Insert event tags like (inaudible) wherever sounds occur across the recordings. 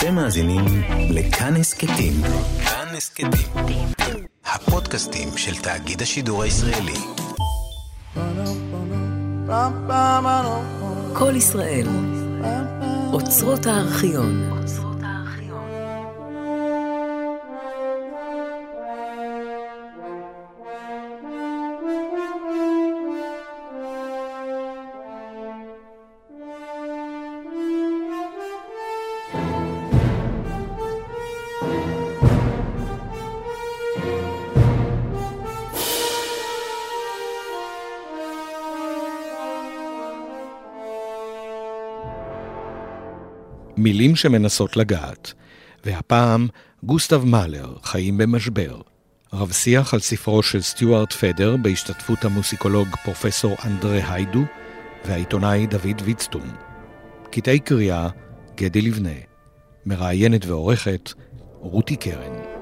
אתם מאזינים לכאן הסכתים. כאן הסכתים. הפודקאסטים של תאגיד השידור הישראלי. כל ישראל, אוצרות הארכיון. מילים שמנסות לגעת, והפעם גוסטב מאלר, חיים במשבר. רב שיח על ספרו של סטיוארט פדר בהשתתפות המוסיקולוג פרופסור אנדרה היידו והעיתונאי דוד ויצטום. קטעי קריאה, גדי לבנה. מראיינת ועורכת, רותי קרן.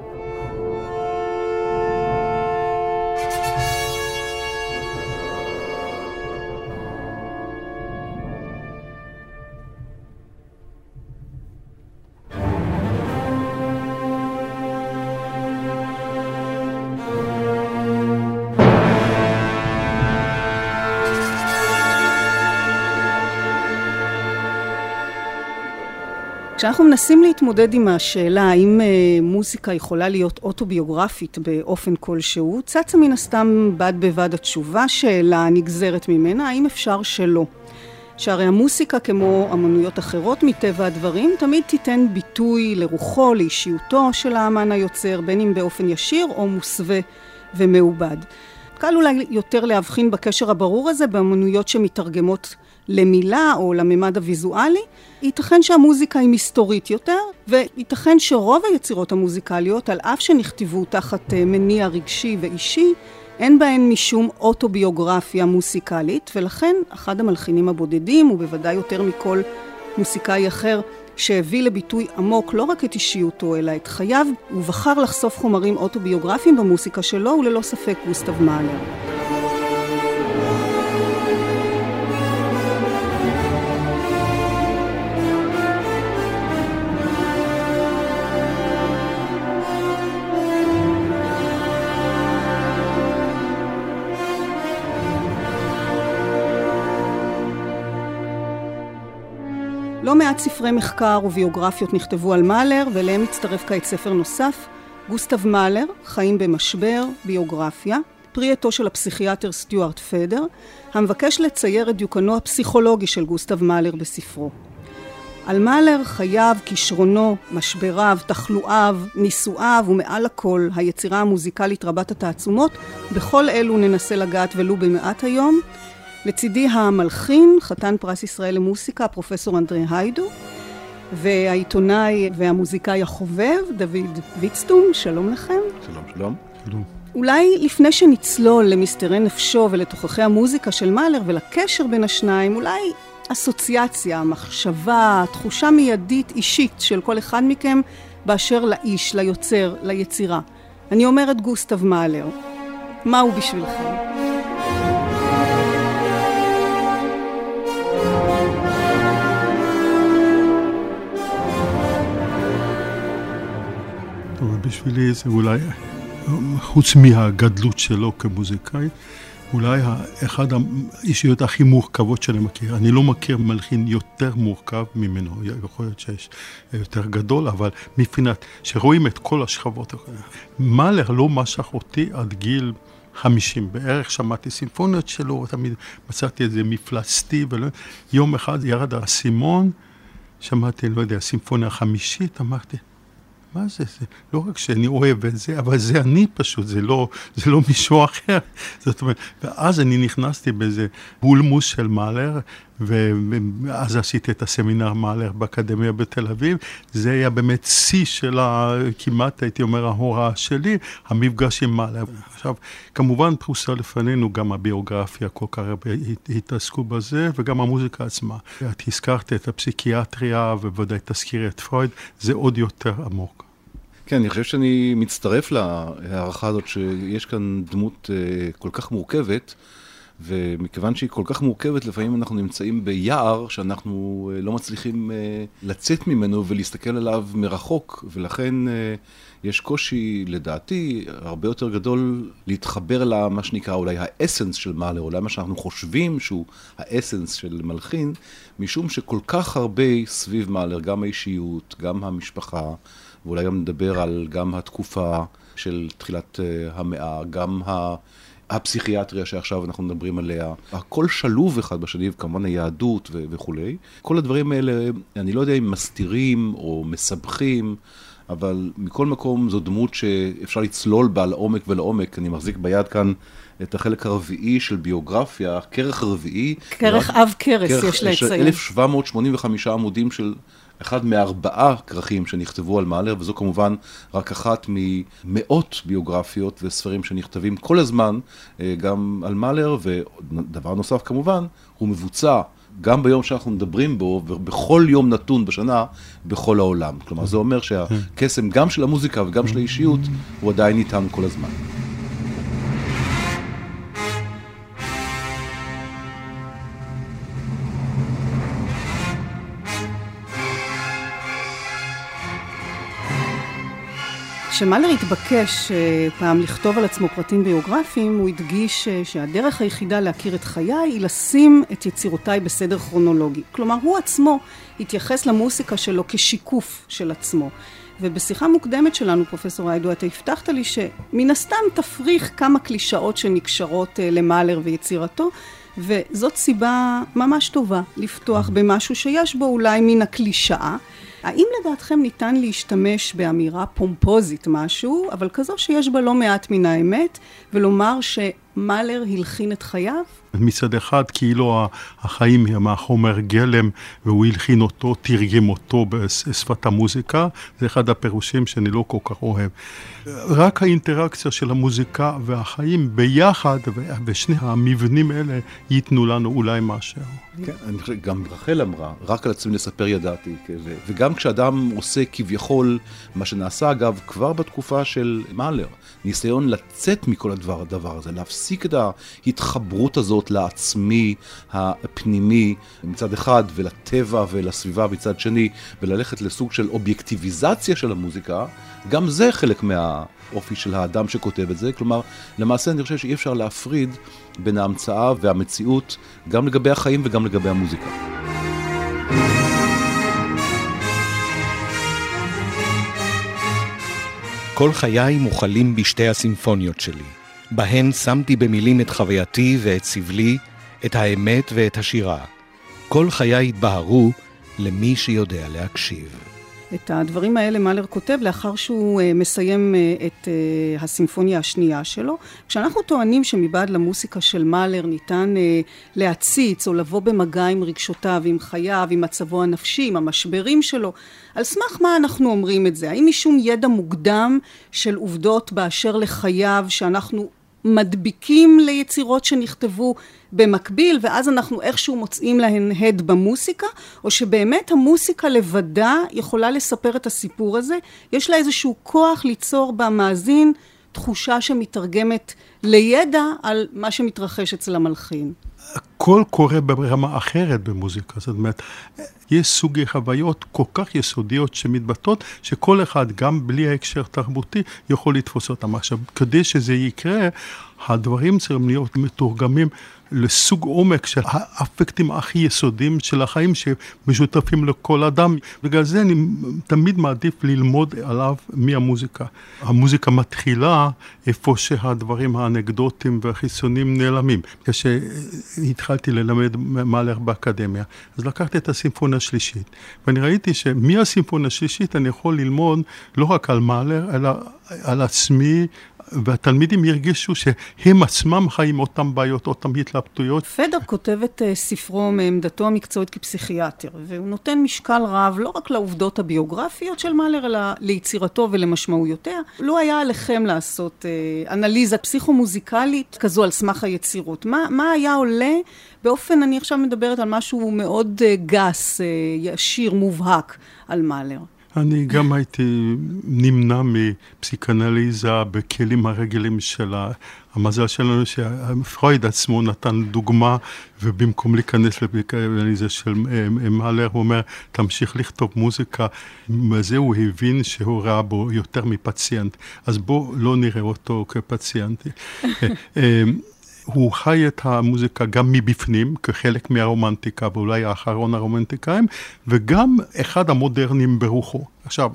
כשאנחנו מנסים להתמודד עם השאלה האם אה, מוזיקה יכולה להיות אוטוביוגרפית באופן כלשהו, צצה מן הסתם בד בבד התשובה שאלה נגזרת ממנה, האם אפשר שלא. שהרי המוסיקה כמו אמנויות אחרות מטבע הדברים תמיד תיתן ביטוי לרוחו, לאישיותו של האמן היוצר, בין אם באופן ישיר או מוסווה ומעובד. קל אולי יותר להבחין בקשר הברור הזה באמנויות שמתרגמות למילה או לממד הוויזואלי, ייתכן שהמוזיקה היא מסתורית יותר, וייתכן שרוב היצירות המוזיקליות, על אף שנכתבו תחת אה, מניע רגשי ואישי, אין בהן משום אוטוביוגרפיה מוסיקלית, ולכן אחד המלחינים הבודדים, ובוודאי יותר מכל מוסיקאי אחר, שהביא לביטוי עמוק לא רק את אישיותו, אלא את חייו, הוא בחר לחשוף חומרים אוטוביוגרפיים במוסיקה שלו, וללא ספק גוסטב מאלר. מעט ספרי מחקר וביוגרפיות נכתבו על מאלר, ואליהם מצטרף כעת ספר נוסף, גוסטב מאלר, חיים במשבר, ביוגרפיה, פרי עטו של הפסיכיאטר סטיוארט פדר, המבקש לצייר את דיוקנו הפסיכולוגי של גוסטב מאלר בספרו. על מאלר, חייו, כישרונו, משבריו, תחלואיו, נישואיו ומעל הכל היצירה המוזיקלית רבת התעצומות, בכל אלו ננסה לגעת ולו במעט היום. לצידי המלחין, חתן פרס ישראל למוסיקה, פרופסור אנדרי היידו, והעיתונאי והמוזיקאי החובב, דוד ויצטום, שלום לכם. שלום, שלום. שלום. אולי לפני שנצלול למסתרי נפשו ולתוככי המוזיקה של מאלר ולקשר בין השניים, אולי אסוציאציה, מחשבה, תחושה מיידית אישית של כל אחד מכם באשר לאיש, ליוצר, ליצירה. אני אומרת גוסטב מאלר. מה הוא בשבילכם? בשבילי זה אולי, חוץ מהגדלות שלו כמוזיקאי, אולי אחד האישיות הכי מורכבות שאני מכיר. אני לא מכיר מלחין יותר מורכב ממנו, יכול להיות שיש יותר גדול, אבל מבחינת שרואים את כל השכבות. מאלר לא משך אותי עד גיל 50 בערך, שמעתי סימפוניות שלו, תמיד מצאתי איזה מפלצתי, ויום אחד ירד האסימון, שמעתי, לא יודע, סימפוניה חמישית, אמרתי, מה זה? זה לא רק שאני אוהב את זה, אבל זה אני פשוט, זה לא, זה לא מישהו אחר. (laughs) זאת אומרת, ואז אני נכנסתי באיזה בולמוס של מאלר, ואז עשיתי את הסמינר מאלר באקדמיה בתל אביב. זה היה באמת שיא של ה, כמעט, הייתי אומר, ההוראה שלי, המפגש עם מאלר. עכשיו, כמובן פרוסה לפנינו גם הביוגרפיה, כל כך הרבה התעסקו בזה, וגם המוזיקה עצמה. את הזכרת את הפסיכיאטריה, ובוודאי תזכירי את פרויד, זה עוד יותר עמוק. כן, אני חושב שאני מצטרף להערכה הזאת שיש כאן דמות uh, כל כך מורכבת, ומכיוון שהיא כל כך מורכבת, לפעמים אנחנו נמצאים ביער שאנחנו אה, לא מצליחים אה, לצאת ממנו ולהסתכל עליו מרחוק, ולכן אה, יש קושי, לדעתי, הרבה יותר גדול להתחבר למה שנקרא אולי האסנס של מאלר, אולי מה שאנחנו חושבים שהוא האסנס של מלחין, משום שכל כך הרבה סביב מאלר, גם האישיות, גם המשפחה, ואולי גם נדבר על גם התקופה של תחילת המאה, גם ה... הפסיכיאטריה שעכשיו אנחנו מדברים עליה, הכל שלוב אחד בשני, וכמובן היהדות ו- וכולי. כל הדברים האלה, אני לא יודע אם מסתירים או מסבכים, אבל מכל מקום זו דמות שאפשר לצלול בה לעומק ולעומק. אני מחזיק ביד כאן את החלק הרביעי של ביוגרפיה, כרך רביעי. כרך אב כרס, יש לציין. 1785 עמודים של אחד מארבעה כרכים שנכתבו על מאלר, וזו כמובן רק אחת ממאות ביוגרפיות וספרים שנכתבים כל הזמן אה, גם על מאלר, ודבר נוסף כמובן, הוא מבוצע גם ביום שאנחנו מדברים בו, ובכל יום נתון בשנה, בכל העולם. כלומר, זה אומר שהקסם גם של המוזיקה וגם של האישיות, הוא עדיין איתנו כל הזמן. כשמאלר התבקש אה, פעם לכתוב על עצמו פרטים ביוגרפיים, הוא הדגיש אה, שהדרך היחידה להכיר את חיי היא לשים את יצירותיי בסדר כרונולוגי. כלומר, הוא עצמו התייחס למוסיקה שלו כשיקוף של עצמו. ובשיחה מוקדמת שלנו, פרופסור איידו, אתה הבטחת לי שמן הסתם תפריך כמה קלישאות שנקשרות אה, למאלר ויצירתו, וזאת סיבה ממש טובה לפתוח במשהו שיש בו אולי מן הקלישאה. האם לדעתכם ניתן להשתמש באמירה פומפוזית משהו, אבל כזו שיש בה לא מעט מן האמת, ולומר שמאלר הלחין את חייו? מצד אחד, כאילו החיים הם החומר גלם, והוא הלחין אותו, תרגם אותו בשפת המוזיקה, זה אחד הפירושים שאני לא כל כך אוהב. רק האינטראקציה של המוזיקה והחיים ביחד, ושני המבנים האלה ייתנו לנו אולי משהו. כן, אני חושב, גם רחל אמרה, רק על עצמי לספר ידעתי, וגם כשאדם עושה כביכול, מה שנעשה אגב כבר בתקופה של מאלר, ניסיון לצאת מכל הדבר, הדבר הזה, להפסיק את ההתחברות הזאת לעצמי הפנימי מצד אחד, ולטבע ולסביבה מצד שני, וללכת לסוג של אובייקטיביזציה של המוזיקה, גם זה חלק מהאופי של האדם שכותב את זה. כלומר, למעשה אני חושב שאי אפשר להפריד בין ההמצאה והמציאות, גם לגבי החיים וגם לגבי המוזיקה. כל חיי מוכלים בשתי הסימפוניות שלי, בהן שמתי במילים את חווייתי ואת סבלי, את האמת ואת השירה. כל חיי התבהרו למי שיודע להקשיב. את הדברים האלה מאלר כותב לאחר שהוא uh, מסיים uh, את uh, הסימפוניה השנייה שלו. כשאנחנו טוענים שמבעד למוסיקה של מאלר ניתן להציץ או לבוא במגע עם רגשותיו, עם חייו, עם מצבו הנפשי, עם המשברים שלו, על סמך מה אנחנו אומרים את זה? האם משום ידע מוקדם של עובדות באשר לחייו שאנחנו מדביקים ליצירות שנכתבו במקביל, ואז אנחנו איכשהו מוצאים להן הד במוסיקה, או שבאמת המוסיקה לבדה יכולה לספר את הסיפור הזה, יש לה איזשהו כוח ליצור במאזין תחושה שמתרגמת לידע על מה שמתרחש אצל המלחין. הכל קורה ברמה אחרת במוזיקה, זאת אומרת, יש סוגי חוויות כל כך יסודיות שמתבטאות, שכל אחד, גם בלי ההקשר תרבותי, יכול לתפוס אותם. עכשיו, כדי שזה יקרה, הדברים צריכים להיות מתורגמים לסוג עומק של האפקטים הכי יסודיים של החיים שמשותפים לכל אדם. בגלל זה אני תמיד מעדיף ללמוד עליו מהמוזיקה. המוזיקה מתחילה איפה שהדברים האנקדוטיים והחיסונים נעלמים. כשהתחלתי ללמד מאלר באקדמיה, אז לקחתי את הסימפוניה השלישית, ואני ראיתי שמהסימפוניה השלישית אני יכול ללמוד לא רק על מאלר, אלא על עצמי, והתלמידים הרגישו שהם עצמם חיים אותם בעיות, אותם התלבטויות. פדר כותב את אה, ספרו מעמדתו המקצועית כפסיכיאטר, והוא נותן משקל רב לא רק לעובדות הביוגרפיות של מאלר, אלא ליצירתו ולמשמעויותיה. לו היה עליכם לעשות אה, אנליזה פסיכומוזיקלית כזו על סמך היצירות, מה, מה היה עולה באופן, אני עכשיו מדברת על משהו מאוד אה, גס, ישיר, מובהק, על מאלר? אני גם הייתי נמנע מפסיקנליזה בכלים הרגילים של המזל שלנו שפרויד עצמו נתן דוגמה ובמקום להיכנס לפסיקנליזה של מאלר הוא אומר תמשיך לכתוב מוזיקה, בזה הוא הבין שהוא ראה בו יותר מפציינט, אז בואו לא נראה אותו כפציינט. (laughs) הוא חי את המוזיקה גם מבפנים, כחלק מהרומנטיקה, ואולי האחרון הרומנטיקאים, וגם אחד המודרנים ברוחו. עכשיו,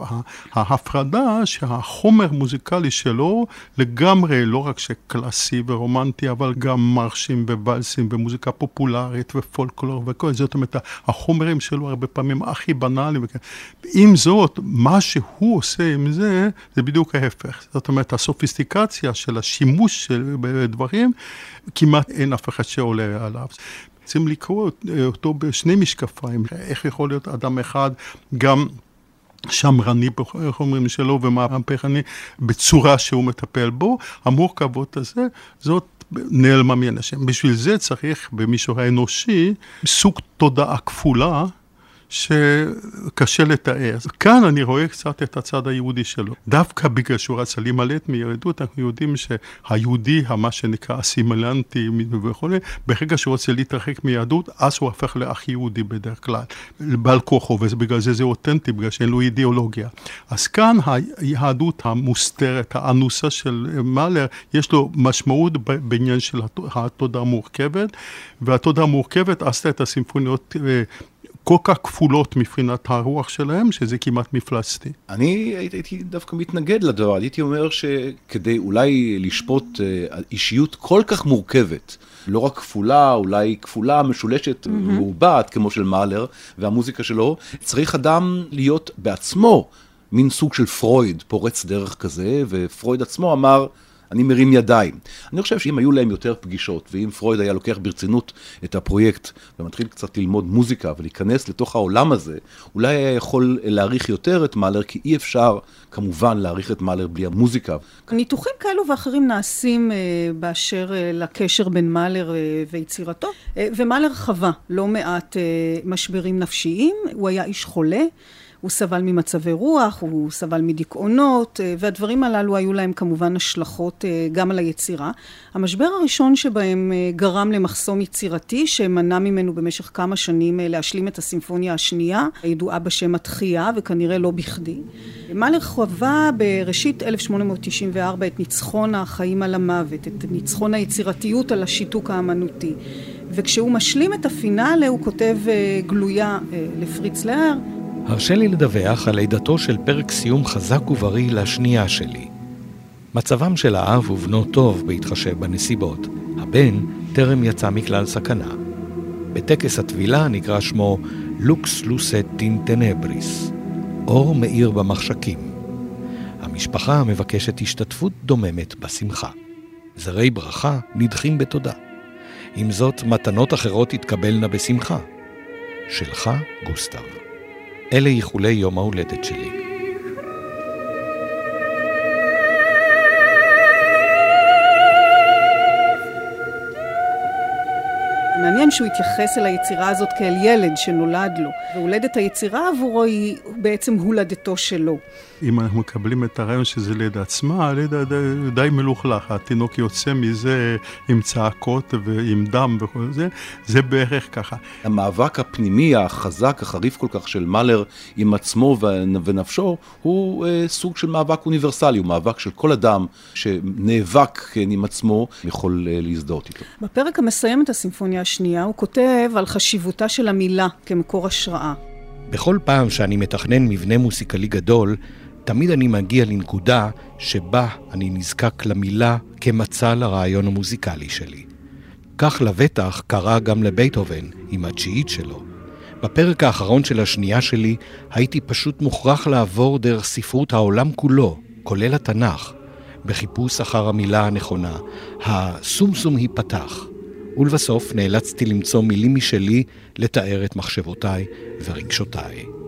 ההפרדה שהחומר מוזיקלי שלו לגמרי לא רק שקלאסי ורומנטי, אבל גם מרשים וואלסים ומוזיקה פופולרית ופולקלור וכל, זאת אומרת, החומרים שלו הרבה פעמים הכי בנאליים. עם זאת, מה שהוא עושה עם זה, זה בדיוק ההפך. זאת אומרת, הסופיסטיקציה של השימוש של דברים, כמעט אין אף אחד שעולה עליו. צריכים לקרוא אותו בשני משקפיים, איך יכול להיות אדם אחד גם שמרני, איך אומרים שלו, ומהפכני בצורה שהוא מטפל בו, המורכבות הזה, זאת נעלמה מאנשים. בשביל זה צריך במישור האנושי סוג תודעה כפולה. שקשה לתאר. כאן אני רואה קצת את הצד היהודי שלו. דווקא בגלל שהוא רצה להימלט מיהדות, אנחנו יודעים שהיהודי, מה שנקרא אסימילנטי וכולי, ברגע שהוא רוצה להתרחק מיהדות, אז הוא הופך לאח יהודי בדרך כלל, בעל כוחו, ובגלל זה זה אותנטי, בגלל שאין לו אידיאולוגיה. אז כאן היהדות המוסתרת, האנוסה של מאלר, יש לו משמעות בעניין של התודעה המורכבת, והתודעה המורכבת עשתה את הסימפוניות אה, כל כך כפולות מבחינת הרוח שלהם, שזה כמעט מפלצתי. אני הייתי דווקא מתנגד לדבר, הייתי אומר שכדי אולי לשפוט אה, אישיות כל כך מורכבת, לא רק כפולה, אולי כפולה, משולשת, mm-hmm. מעובעת, כמו של מאלר, והמוזיקה שלו, צריך אדם להיות בעצמו מין סוג של פרויד, פורץ דרך כזה, ופרויד עצמו אמר, אני מרים ידיים. אני חושב שאם היו להם יותר פגישות, ואם פרויד היה לוקח ברצינות את הפרויקט ומתחיל קצת ללמוד מוזיקה ולהיכנס לתוך העולם הזה, אולי היה יכול להעריך יותר את מאלר, כי אי אפשר כמובן להעריך את מאלר בלי המוזיקה. ניתוחים כאלו ואחרים נעשים אה, באשר אה, לקשר בין מאלר אה, ויצירתו, אה, ומאלר חווה לא מעט אה, משברים נפשיים, הוא היה איש חולה. הוא סבל ממצבי רוח, הוא סבל מדיכאונות, אה, והדברים הללו היו להם כמובן השלכות אה, גם על היצירה. המשבר הראשון שבהם אה, גרם למחסום יצירתי, שמנע ממנו במשך כמה שנים להשלים את הסימפוניה השנייה, הידועה בשם התחייה, וכנראה לא בכדי. מאלר חווה בראשית 1894 את ניצחון החיים על המוות, את ניצחון היצירתיות על השיתוק האמנותי. וכשהוא משלים את הפינאלה הוא כותב גלויה לפריץ להר הרשה לי לדווח על לידתו של פרק סיום חזק ובריא לשנייה שלי. מצבם של האב ובנו טוב בהתחשב בנסיבות. הבן טרם יצא מכלל סכנה. בטקס הטבילה נקרא שמו לוקס לוסט דין טנבריס, אור מאיר במחשכים. המשפחה מבקשת השתתפות דוממת בשמחה. זרי ברכה נדחים בתודה. עם זאת, מתנות אחרות תתקבלנה בשמחה. שלך, גוסטב. אלה איחולי יום ההולדת שלי. מעניין שהוא התייחס אל היצירה הזאת כאל ילד שנולד לו, והולדת היצירה עבורו היא בעצם הולדתו שלו. אם אנחנו מקבלים את הרעיון שזה ליד עצמה, הלידה די, די מלוכלך, התינוק יוצא מזה עם צעקות ועם דם וכל זה, זה בערך ככה. המאבק הפנימי החזק, החריף כל כך של מאלר עם עצמו ונפשו, הוא אה, סוג של מאבק אוניברסלי, הוא מאבק של כל אדם שנאבק כן, עם עצמו, יכול אה, להזדהות איתו. בפרק המסיים את הסימפוניה השנייה, הוא כותב על חשיבותה של המילה כמקור השראה. בכל פעם שאני מתכנן מבנה מוסיקלי גדול, תמיד אני מגיע לנקודה שבה אני נזקק למילה כמצע לרעיון המוזיקלי שלי. כך לבטח קרה גם לבייטהובן עם התשיעית שלו. בפרק האחרון של השנייה שלי הייתי פשוט מוכרח לעבור דרך ספרות העולם כולו, כולל התנ"ך, בחיפוש אחר המילה הנכונה, הסומסום ייפתח. ולבסוף נאלצתי למצוא מילים משלי לתאר את מחשבותיי ורגשותיי.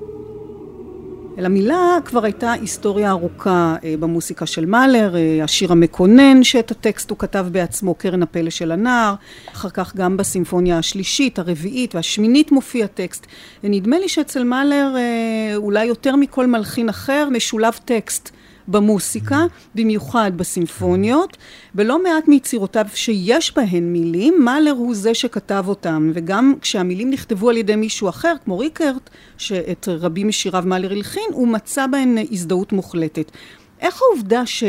למילה כבר הייתה היסטוריה ארוכה אה, במוסיקה של מאלר, אה, השיר המקונן שאת הטקסט הוא כתב בעצמו, קרן הפלא של הנער, אחר כך גם בסימפוניה השלישית, הרביעית והשמינית מופיע טקסט. ונדמה לי שאצל מאלר אה, אולי יותר מכל מלחין אחר משולב טקסט. במוסיקה, במיוחד בסימפוניות, ולא מעט מיצירותיו שיש בהן מילים, מאלר הוא זה שכתב אותם, וגם כשהמילים נכתבו על ידי מישהו אחר, כמו ריקרט, שאת רבים משיריו מאלר הלחין, הוא מצא בהן הזדהות מוחלטת. איך העובדה ש...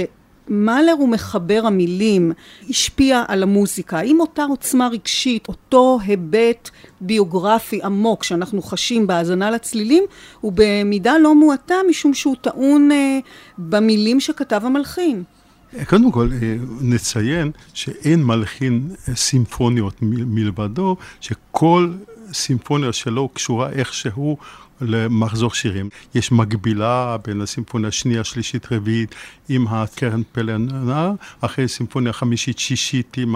מאלר הוא מחבר המילים, השפיע על המוזיקה. האם אותה עוצמה רגשית, אותו היבט ביוגרפי עמוק שאנחנו חשים בהאזנה לצלילים, הוא במידה לא מועטה משום שהוא טעון אה, במילים שכתב המלחין. קודם כל, אה, נציין שאין מלחין סימפוניות מלבדו, שכל סימפוניה שלו קשורה איכשהו למחזור שירים. יש מקבילה בין הסימפוניה השנייה, שלישית, רביעית עם הקרן הנער, אחרי סימפוניה חמישית, שישית עם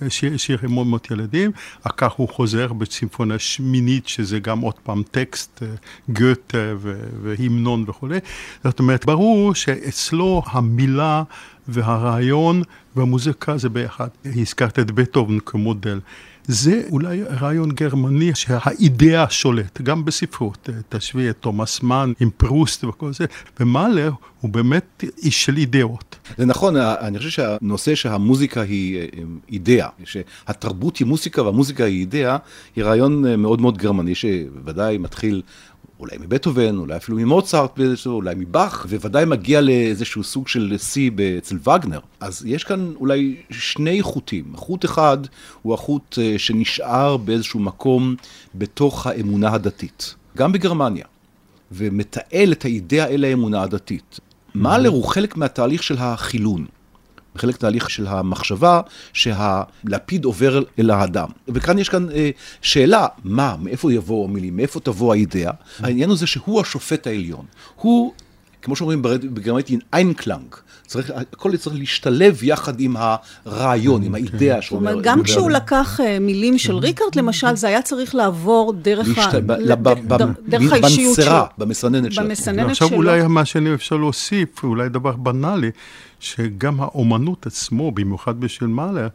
השירים מאוד מאוד ילדים, אחר כך הוא חוזר בסימפוניה שמינית, שזה גם עוד פעם טקסט, אה, גוטה והמנון וכולי. זאת אומרת, ברור שאצלו המילה והרעיון והמוזיקה זה ביחד. הזכרת את בטהובן כמודל. זה אולי רעיון גרמני שהאידאה שולט, גם בספרות. תשווי את תומאס מן עם פרוסט וכל זה, ומאלר הוא באמת איש של אידאות. זה נכון, אני חושב שהנושא שהמוזיקה היא אה, אידאה, שהתרבות היא מוזיקה והמוזיקה היא אידאה, היא רעיון אה, מאוד מאוד גרמני, שוודאי מתחיל אולי מבטהובן, אולי אפילו ממוצרט, אולי מבאך, וודאי מגיע לאיזשהו סוג של שיא אצל וגנר. אז יש כאן אולי שני חוטים. חוט אחד הוא החוט אה, שנשאר באיזשהו מקום בתוך האמונה הדתית, גם בגרמניה, ומתעל את האידאה אל האמונה הדתית. מאלר הוא חלק מהתהליך של החילון. חלק תהליך של המחשבה שהלפיד עובר אל האדם. וכאן יש כאן אה, שאלה, מה, מאיפה יבואו המילים, מאיפה תבוא האידאה? העניין הוא זה שהוא השופט העליון. הוא, כמו שאומרים בגרמנית, איינקלנג. צריך, הכל צריך להשתלב יחד עם הרעיון, עם האידאה שאומר... זאת אומרת, גם כשהוא לקח אה, מילים של ריקארט, למשל, זה היה צריך לעבור דרך האישיות שלו. במסננת שלו. במסננת שלו. עכשיו אולי מה שאני אפשר להוסיף, אולי דבר בנאלי, שגם האומנות עצמו, במיוחד בשביל מאלר,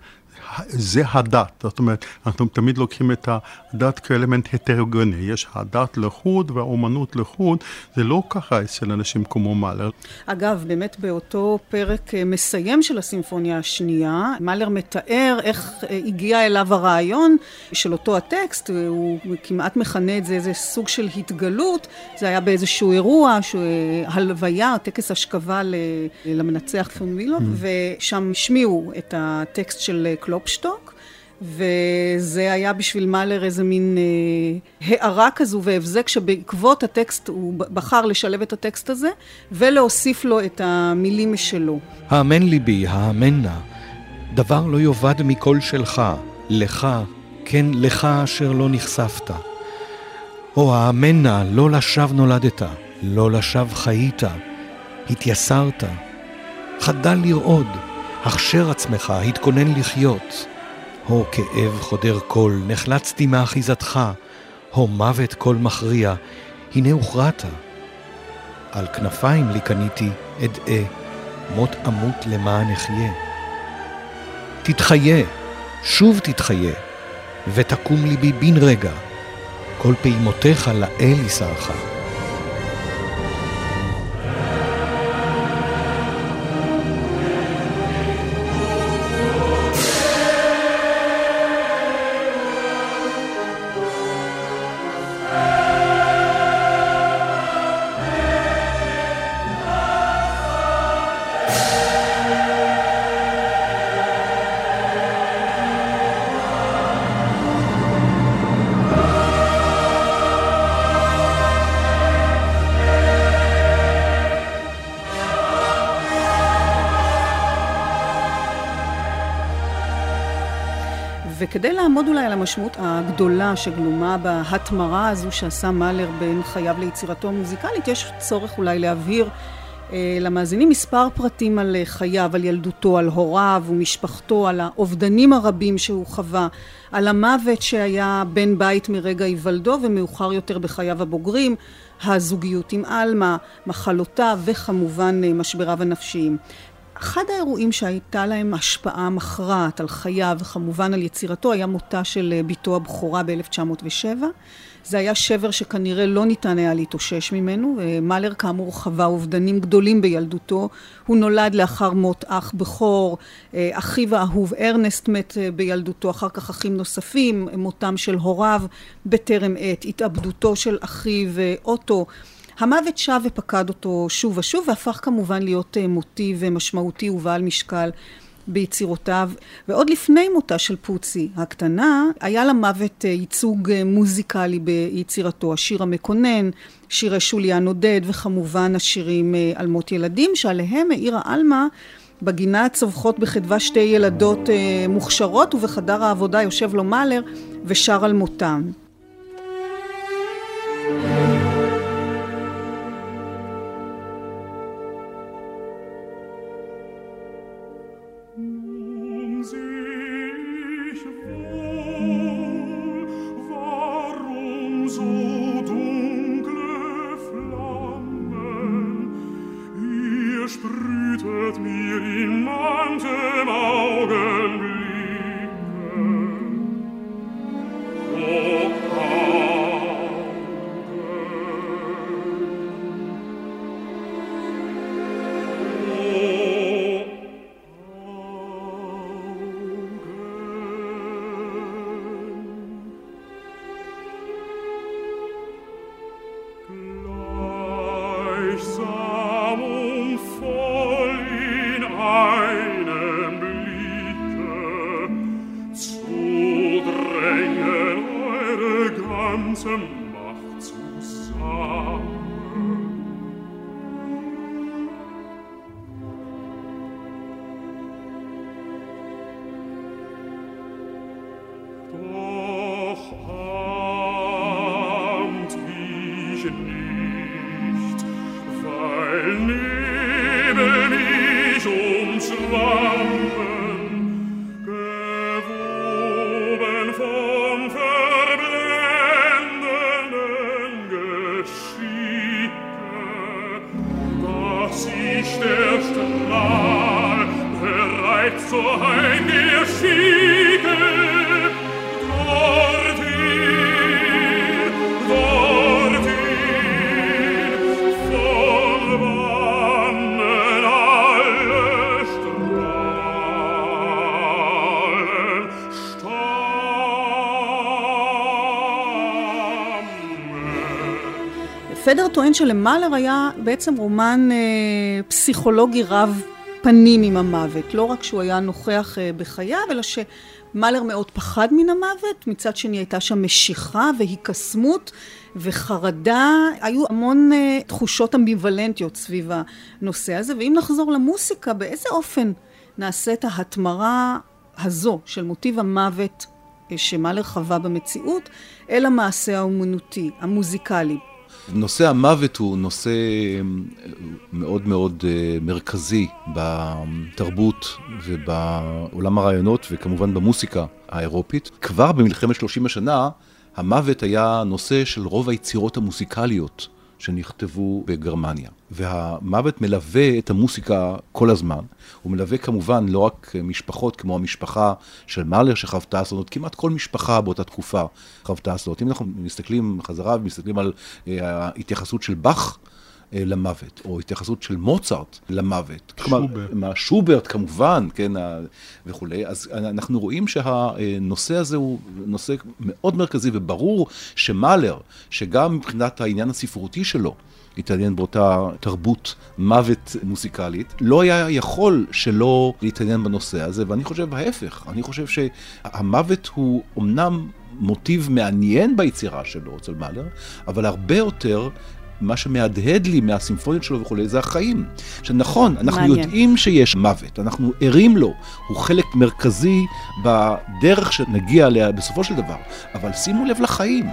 זה הדת. זאת אומרת, אנחנו תמיד לוקחים את הדת כאלמנט הטרוגני. יש הדת לחוד והאומנות לחוד, זה לא ככה אצל אנשים כמו מאלר. אגב, באמת באותו פרק אה, מסיים של הסימפוניה השנייה, מאלר מתאר איך אה, הגיע אליו הרעיון של אותו הטקסט, אה, הוא כמעט מכנה את זה איזה סוג של התגלות, זה היה באיזשהו אירוע, הלוויה, טקס אשכבה למנצח פון בילוב, ממ. ושם השמיעו את הטקסט של קלופ. קלופשטוק, וזה היה בשביל מאלר איזה מין אה, הערה כזו והבזק שבעקבות הטקסט הוא בחר לשלב את הטקסט הזה ולהוסיף לו את המילים משלו. האמן ליבי, האמן נא, דבר לא יאבד מקול שלך, לך, כן לך אשר לא נחשפת. או האמן נא, לא לשווא נולדת, לא לשווא חיית, התייסרת, חדל לרעוד. הכשר עצמך, התכונן לחיות. הו כאב חודר קול, נחלצתי מאחיזתך, הו מוות קול מכריע, הנה הוכרעת. על כנפיים לי קניתי, אדאה, מות אמות למען אחיה. תתחיה, שוב תתחיה, ותקום ליבי בן רגע, כל פעימותיך לאל ישרך. וכדי לעמוד אולי על המשמעות הגדולה שגלומה בהתמרה הזו שעשה מאלר בין חייו ליצירתו המוזיקלית, יש צורך אולי להבהיר אה, למאזינים מספר פרטים על אה, חייו, על ילדותו, על הוריו ומשפחתו, על האובדנים הרבים שהוא חווה, על המוות שהיה בן בית מרגע היוולדו ומאוחר יותר בחייו הבוגרים, הזוגיות עם עלמה, מחלותיו וכמובן אה, משבריו הנפשיים. אחד האירועים שהייתה להם השפעה מכרעת על חייו וכמובן על יצירתו היה מותה של בתו הבכורה ב-1907 זה היה שבר שכנראה לא ניתן היה להתאושש ממנו. מאלר כאמור חווה אובדנים גדולים בילדותו. הוא נולד לאחר מות אח בכור, אחיו האהוב ארנסט מת בילדותו, אחר כך אחים נוספים, מותם של הוריו בטרם עת, התאבדותו של אחיו אוטו. המוות שב ופקד אותו שוב ושוב והפך כמובן להיות מוטיב משמעותי ובעל משקל ביצירותיו, ועוד לפני מותה של פוצי הקטנה, היה למוות אה, ייצוג אה, מוזיקלי ביצירתו, השיר המקונן, שירי שוליאן עודד, וכמובן השירים אה, על מות ילדים, שעליהם העירה עלמה בגינה צווחות בחדווה שתי ילדות מוכשרות, ובחדר העבודה יושב לו מאלר ושר על מותם. פדר טוען שלמאלר היה בעצם רומן אה, פסיכולוגי רב פנים עם המוות. לא רק שהוא היה נוכח אה, בחייו, אלא שמאלר מאוד פחד מן המוות, מצד שני הייתה שם משיכה והיקסמות וחרדה, היו המון אה, תחושות אמביוולנטיות סביב הנושא הזה. ואם נחזור למוסיקה, באיזה אופן נעשית ההתמרה הזו של מוטיב המוות אה, שמאלר חווה במציאות, אל המעשה האומנותי, המוזיקלי. נושא המוות הוא נושא מאוד מאוד אה, מרכזי בתרבות ובעולם הרעיונות וכמובן במוסיקה האירופית. כבר במלחמת 30 השנה המוות היה נושא של רוב היצירות המוסיקליות שנכתבו בגרמניה. והמוות מלווה את המוסיקה כל הזמן. הוא מלווה כמובן לא רק משפחות כמו המשפחה של מאלר שחוותה אסונות, כמעט כל משפחה באותה תקופה חוותה אסונות. אם אנחנו מסתכלים חזרה ומסתכלים על אה, ההתייחסות של באך, למוות, או התייחסות של מוצרט למוות. שוברט. כלומר, שוברט כמובן, כן, וכולי. אז אנחנו רואים שהנושא הזה הוא נושא מאוד מרכזי, וברור שמאלר, שגם מבחינת העניין הספרותי שלו, התעניין באותה תרבות מוות מוסיקלית, לא היה יכול שלא להתעניין בנושא הזה, ואני חושב ההפך, אני חושב שהמוות הוא אמנם מוטיב מעניין ביצירה שלו אצל מאלר, אבל הרבה יותר מה שמהדהד לי מהסימפוניות שלו וכולי, זה החיים. שנכון, אנחנו מעניין. יודעים שיש מוות, אנחנו ערים לו, הוא חלק מרכזי בדרך שנגיע אליה בסופו של דבר, אבל שימו לב לחיים.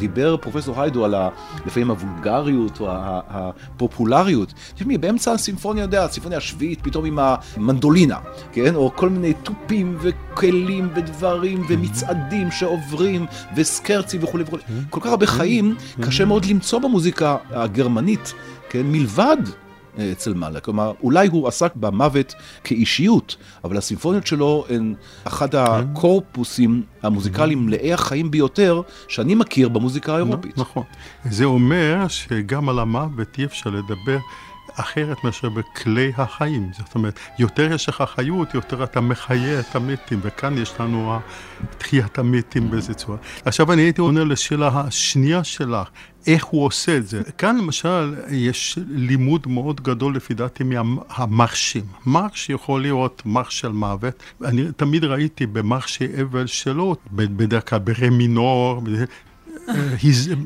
דיבר פרופסור היידו על ה, לפעמים הוולגריות או הפופולריות. תשמעי, באמצע הסימפוניה, יודע, הסימפוניה השביעית, פתאום עם המנדולינה, כן? או כל מיני תופים וכלים ודברים ומצעדים שעוברים וסקרצי וכולי וכולי. כל כך הרבה חיים, קשה מאוד למצוא במוזיקה הגרמנית, כן? מלבד אצל מאלה. כלומר, אולי הוא עסק במוות כאישיות, אבל הסימפוניות שלו הן אחד הקורפוסים המוזיקליים מלאי החיים ביותר שאני מכיר במוזיקה האירופית. נכון. זה אומר שגם על המוות אי אפשר לדבר. אחרת מאשר בכלי החיים. זאת אומרת, יותר יש לך חיות, יותר אתה מחיה את המתים, וכאן יש לנו תחיית המתים באיזה צורה. עכשיו אני הייתי עונה לשאלה השנייה שלך, איך הוא עושה את זה. כאן למשל יש לימוד מאוד גדול לפי דעתי מהמרשים. מרש יכול להיות מרש של מוות. אני תמיד ראיתי במרשי אבל שלו, בדרך כלל ברמינור,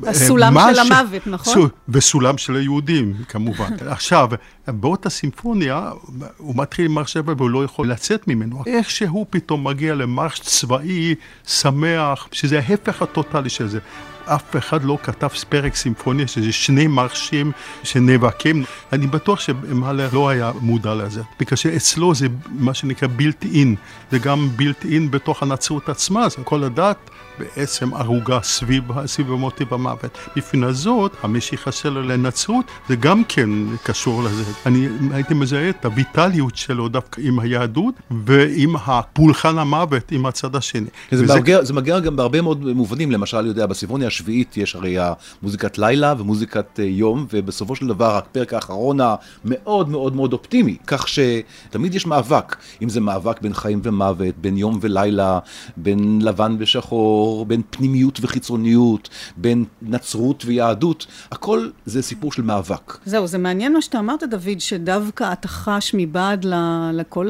הסולם של המוות, נכון? וסולם של היהודים, כמובן. (laughs) עכשיו, באותה סימפוניה, הוא מתחיל עם מרש אבל והוא לא יכול לצאת ממנו. איך שהוא פתאום מגיע למרש צבאי, שמח, שזה ההפך הטוטלי של זה. אף אחד לא כתב פרק סימפוניה שזה שני מרשים שנאבקים. אני בטוח שמהלר לא היה מודע לזה, בגלל שאצלו זה מה שנקרא בילט אין, זה גם בילט אין בתוך הנצרות עצמה, זה כל הדת בעצם ערוגה סביב, סביב המוטיב המוות. מבחינה זאת, המשיכה שלו לנצרות זה גם כן קשור לזה. אני הייתי מזהה את הויטליות שלו דווקא עם היהדות ועם הפולחן המוות עם הצד השני. זה, וזה... מגיע, זה מגיע גם בהרבה מאוד מובנים, למשל, יודע, בסימפוניה השביעית יש הרי מוזיקת לילה ומוזיקת אה, יום, ובסופו של דבר הפרק האחרון המאוד מאוד מאוד אופטימי, כך שתמיד יש מאבק, אם זה מאבק בין חיים ומוות, בין יום ולילה, בין לבן ושחור, בין פנימיות וחיצוניות, בין נצרות ויהדות, הכל זה סיפור של מאבק. זהו, זה מעניין מה שאתה אמרת, דוד, שדווקא אתה חש מבעד לכל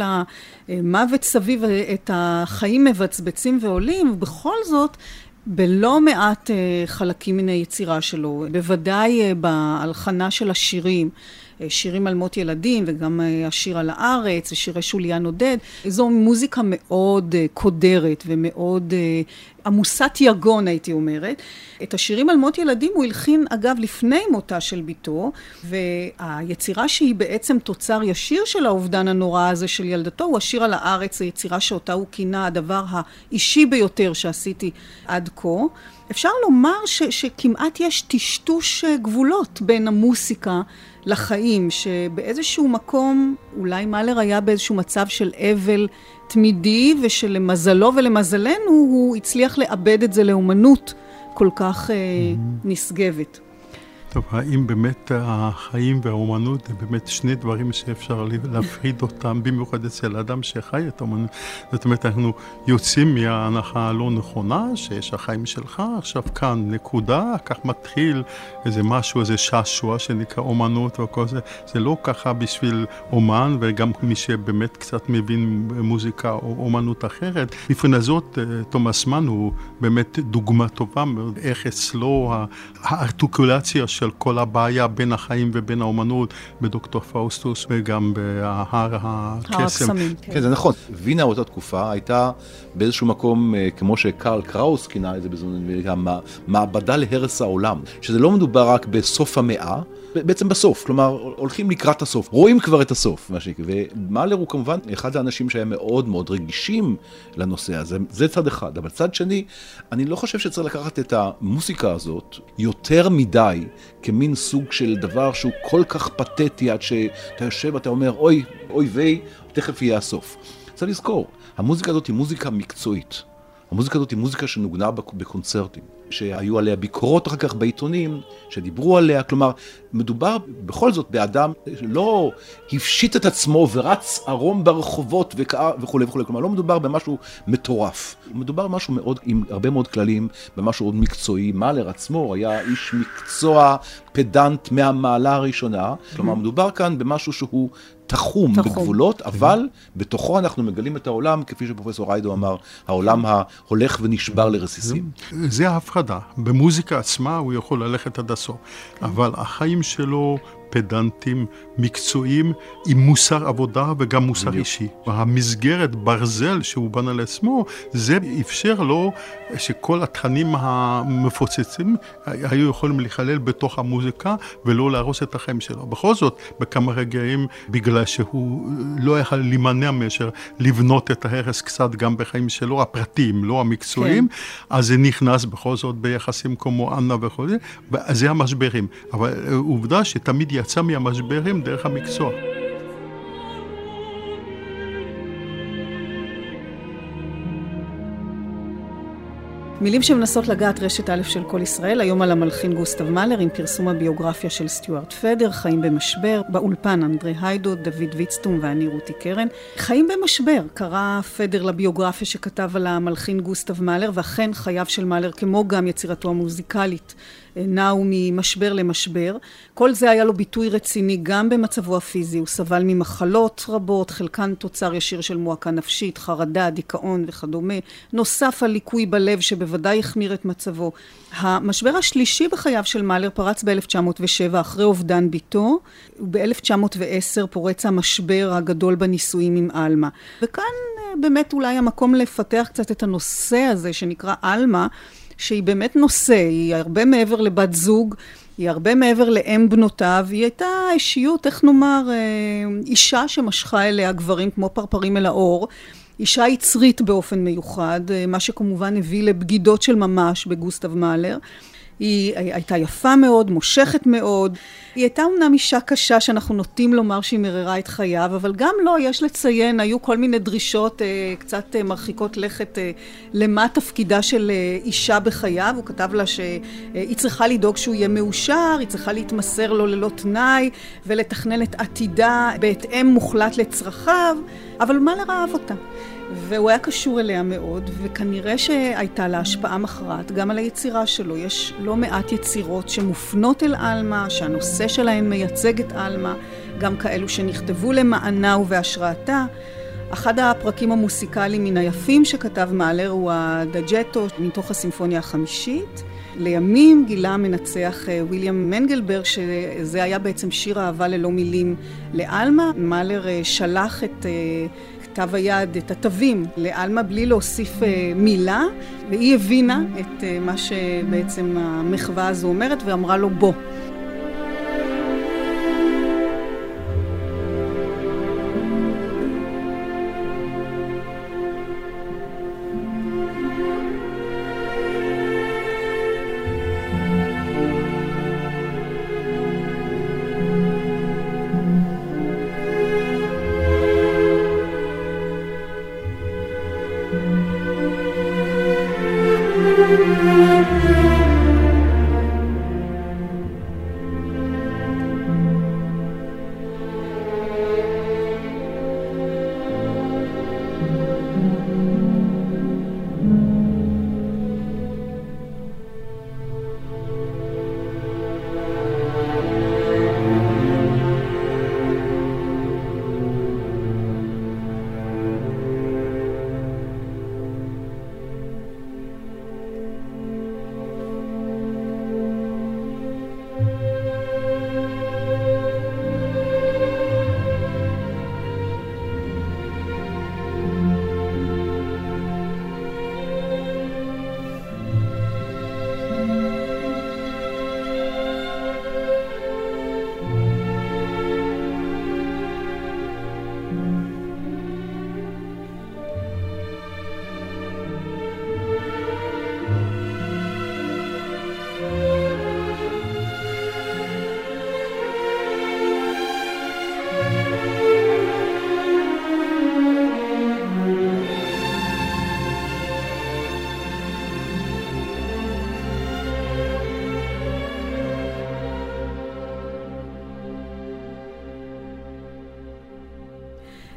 המוות סביב, את החיים מבצבצים ועולים, ובכל זאת, בלא מעט חלקים מן היצירה שלו, בוודאי בהלחנה של השירים. שירים על מות ילדים וגם השיר על הארץ ושירי שוליאן עודד. זו מוזיקה מאוד קודרת ומאוד עמוסת יגון הייתי אומרת. את השירים על מות ילדים הוא הלחין אגב לפני מותה של בתו והיצירה שהיא בעצם תוצר ישיר של האובדן הנורא הזה של ילדתו הוא השיר על הארץ, היצירה שאותה הוא כינה הדבר האישי ביותר שעשיתי עד כה. אפשר לומר ש, שכמעט יש טשטוש גבולות בין המוסיקה לחיים, שבאיזשהו מקום, אולי מאלר היה באיזשהו מצב של אבל תמידי, ושלמזלו ולמזלנו הוא הצליח לאבד את זה לאומנות כל כך mm-hmm. נשגבת. טוב, האם באמת החיים והאומנות זה באמת שני דברים שאפשר להפריד אותם, במיוחד אצל אדם שחי את האומנות? זאת אומרת, אנחנו יוצאים מההנחה הלא נכונה, שיש החיים שלך, עכשיו כאן נקודה, כך מתחיל איזה משהו, איזה שעשוע שנקרא אומנות וכל זה. זה לא ככה בשביל אומן, וגם מי שבאמת קצת מבין מוזיקה או אומנות אחרת. מבחינה זאת, תומאס מן הוא באמת דוגמה טובה מאוד, איך אצלו הארטיקולציה של... של כל הבעיה בין החיים ובין האומנות בדוקטור פאוסטוס וגם בהר הקסם. כן. כן, זה נכון. וינה אותה תקופה הייתה באיזשהו מקום, אה, כמו שקרל קראוס כינה את זה בזמן, מעבדה להרס העולם. שזה לא מדובר רק בסוף המאה, בעצם בסוף, כלומר הולכים לקראת הסוף, רואים כבר את הסוף, מה שיקרה, ומאלר הוא כמובן אחד האנשים שהיה מאוד מאוד רגישים לנושא הזה, זה צד אחד, אבל צד שני, אני לא חושב שצריך לקחת את המוסיקה הזאת יותר מדי כמין סוג של דבר שהוא כל כך פתטי עד שאתה יושב ואתה אומר אוי, אוי ויי, תכף יהיה הסוף. צריך לזכור, המוזיקה הזאת היא מוזיקה מקצועית. המוזיקה הזאת היא מוזיקה שנוגנה בקונצרטים, שהיו עליה ביקורות אחר כך בעיתונים, שדיברו עליה, כלומר, מדובר בכל זאת באדם שלא הפשיט את עצמו ורץ ערום ברחובות וכולי וכולי, כלומר, לא מדובר במשהו מטורף, מדובר במשהו מאוד, עם הרבה מאוד כללים, במשהו מאוד מקצועי. מאלר עצמו היה איש מקצוע פדנט מהמעלה הראשונה, כלומר, מדובר כאן במשהו שהוא תחום, תחום בגבולות, אבל בתוכו אנחנו מגלים את העולם, כפי שפרופסור ריידו אמר, העולם ההולך ונשבר לרסיסים. זה ההפחדה. במוזיקה עצמה הוא יכול ללכת עד הסוף, אבל החיים שלו פדנטים, מקצועיים, עם מוסר עבודה וגם מוסר בדיוק. אישי. המסגרת ברזל שהוא בנה לעצמו, זה אפשר לו שכל התכנים המפוצצים היו יכולים להיכלל בתוך המוזיקה ולא להרוס את החיים שלו. בכל זאת, בכמה רגעים, בגלל שהוא לא יכול להימנע מאשר לבנות את ההרס קצת גם בחיים שלו, הפרטיים, לא המקצועיים, כן. אז זה נכנס בכל זאת ביחסים כמו אנה זה, וזה המשברים. אבל עובדה שתמיד יצא מהמשברים דרך המקצוע. מילים שמנסות לגעת רשת א' של כל ישראל, היום על המלחין גוסטב מאלר עם פרסום הביוגרפיה של סטיוארט פדר, חיים במשבר, באולפן אנדרי היידו, דוד ויצטום ואני רותי קרן. חיים במשבר, קרא פדר לביוגרפיה שכתב על המלחין גוסטב מאלר, ואכן חייו של מאלר, כמו גם יצירתו המוזיקלית, נעו ממשבר למשבר. כל זה היה לו ביטוי רציני גם במצבו הפיזי. הוא סבל ממחלות רבות, חלקן תוצר ישיר של מועקה נפשית, חרדה, דיכאון וכדומה. נוסף על ליקוי בלב שבוודאי החמיר את מצבו. המשבר השלישי בחייו של מאלר פרץ ב-1907 אחרי אובדן ביתו, וב-1910 פורץ המשבר הגדול בנישואים עם עלמה. וכאן אה, באמת אולי המקום לפתח קצת את הנושא הזה שנקרא עלמה. שהיא באמת נושא, היא הרבה מעבר לבת זוג, היא הרבה מעבר לאם בנותיו, היא הייתה אישיות, איך נאמר, אה, אישה שמשכה אליה גברים כמו פרפרים אל האור. אישה יצרית באופן מיוחד, אה, מה שכמובן הביא לבגידות של ממש בגוסטב מאלר. היא הייתה יפה מאוד, מושכת מאוד. היא הייתה אמנם אישה קשה שאנחנו נוטים לומר שהיא מררה את חייו, אבל גם לא, יש לציין, היו כל מיני דרישות אה, קצת אה, מרחיקות לכת אה, למה תפקידה של אה, אישה בחייו. הוא כתב לה שהיא צריכה לדאוג שהוא יהיה מאושר, היא צריכה להתמסר לו ללא תנאי ולתכנן את עתידה בהתאם מוחלט לצרכיו, אבל מה לרעב אותה? והוא היה קשור אליה מאוד, וכנראה שהייתה לה השפעה מכרעת גם על היצירה שלו. יש לא מעט יצירות שמופנות אל עלמה, שהנושא שלהן מייצג את עלמה, גם כאלו שנכתבו למענה ובהשראתה. אחד הפרקים המוסיקליים מן היפים שכתב מאלר הוא הדג'טו מתוך הסימפוניה החמישית. לימים גילה המנצח אה, ויליאם מנגלברג שזה היה בעצם שיר אהבה ללא מילים לעלמה. מאלר אה, שלח את אה, כתב היד, את התווים לעלמה בלי להוסיף אה, מילה, והיא הבינה את אה, מה שבעצם המחווה הזו אומרת ואמרה לו בוא.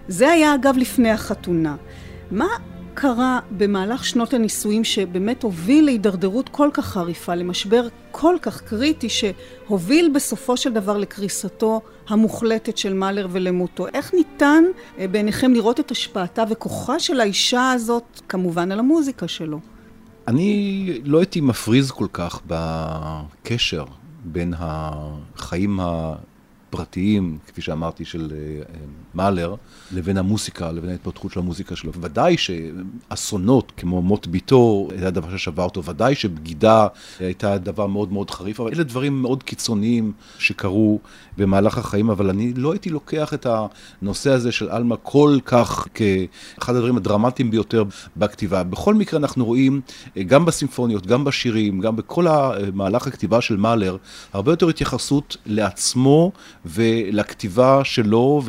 זה היה אגב לפני החתונה. מה קרה במהלך שנות הנישואים שבאמת הוביל להידרדרות כל כך חריפה, למשבר כל כך קריטי שהוביל בסופו של דבר לקריסתו המוחלטת של מאלר ולמותו. איך ניתן אה, בעיניכם לראות את השפעתה וכוחה של האישה הזאת, כמובן על המוזיקה שלו? אני לא הייתי מפריז כל כך בקשר בין החיים הפרטיים, כפי שאמרתי, של מאלר, לבין המוסיקה, לבין ההתפתחות של המוזיקה שלו. ודאי שאסונות כמו מות ביתו, היה דבר ששבר אותו, ודאי שבגידה הייתה דבר מאוד מאוד חריף, אבל אלה דברים מאוד קיצוניים שקרו במהלך החיים, אבל אני לא הייתי לוקח את הנושא הזה של עלמה כל כך כאחד הדברים הדרמטיים ביותר בכתיבה. בכל מקרה אנחנו רואים, גם בסימפוניות, גם בשירים, גם בכל המהלך הכתיבה של מאלר, הרבה יותר התייחסות לעצמו ולכתיבה שלו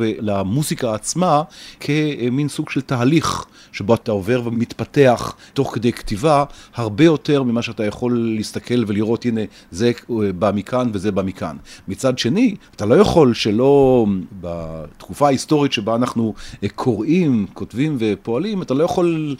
ולמוזיקה עצמה כמין סוג של תהליך שבו אתה עובר ומתפתח תוך כדי כתיבה, הרבה יותר ממה שאתה יכול להסתכל ולראות, הנה, זה בא מכאן וזה בא מכאן. מצד שני, אתה לא יכול שלא, בתקופה ההיסטורית שבה אנחנו קוראים, כותבים ופועלים, אתה לא יכול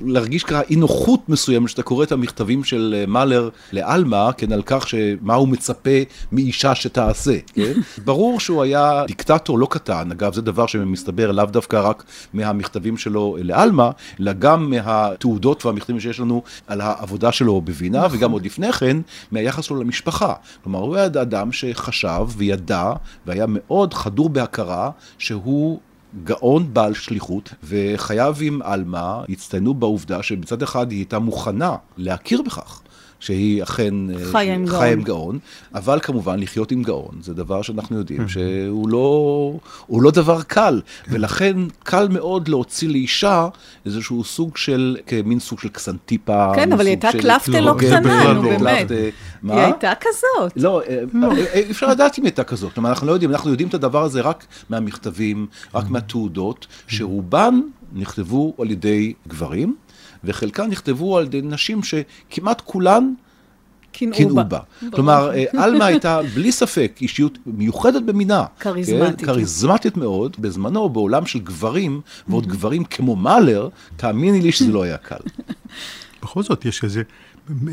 להרגיש ככה אי נוחות מסוימת שאתה קורא את המכתבים של מאלר לעלמה, כן, על כך שמה הוא מצפה מאישה שתעשה, כן? (laughs) ברור שהוא היה דיקטטור לא קטן, אגב, זה דבר שמסתבר לאו דווקא רק מהמכתבים שלו לעלמה, אלא גם מהתעודות והמכתבים שיש לנו על העבודה שלו בווינה, נכון. וגם עוד לפני כן, מהיחס שלו למשפחה. כלומר, הוא היה אדם שחשב וידע, והיה מאוד חדור בהכרה, שהוא גאון בעל שליחות, וחייו עם עלמה הצטיינו בעובדה שבצד אחד היא הייתה מוכנה להכיר בכך. שהיא אכן חיה עם, חיה עם גאון, אבל כמובן לחיות עם גאון, זה דבר שאנחנו יודעים שהוא לא, לא דבר קל, ולכן קל מאוד להוציא לאישה איזשהו סוג של, כמין סוג של קסנטיפה. כן, אבל היא הייתה קלפטה לא קטנה, נו באמת. היא הייתה כזאת. לא, אי אפשר לדעת אם היא הייתה כזאת, כלומר אנחנו לא יודעים, אנחנו יודעים את הדבר הזה רק מהמכתבים, רק מהתעודות, שרובן נכתבו על ידי גברים. וחלקן נכתבו על ידי נשים שכמעט כולן קינאו בה. כלומר, עלמה הייתה בלי ספק אישיות מיוחדת במינה. (laughs) כריזמטית. כן? כריזמטית מאוד. בזמנו, בעולם של גברים, ועוד גברים כמו מאלר, תאמיני לי שזה לא היה קל. (laughs) בכל זאת, יש איזה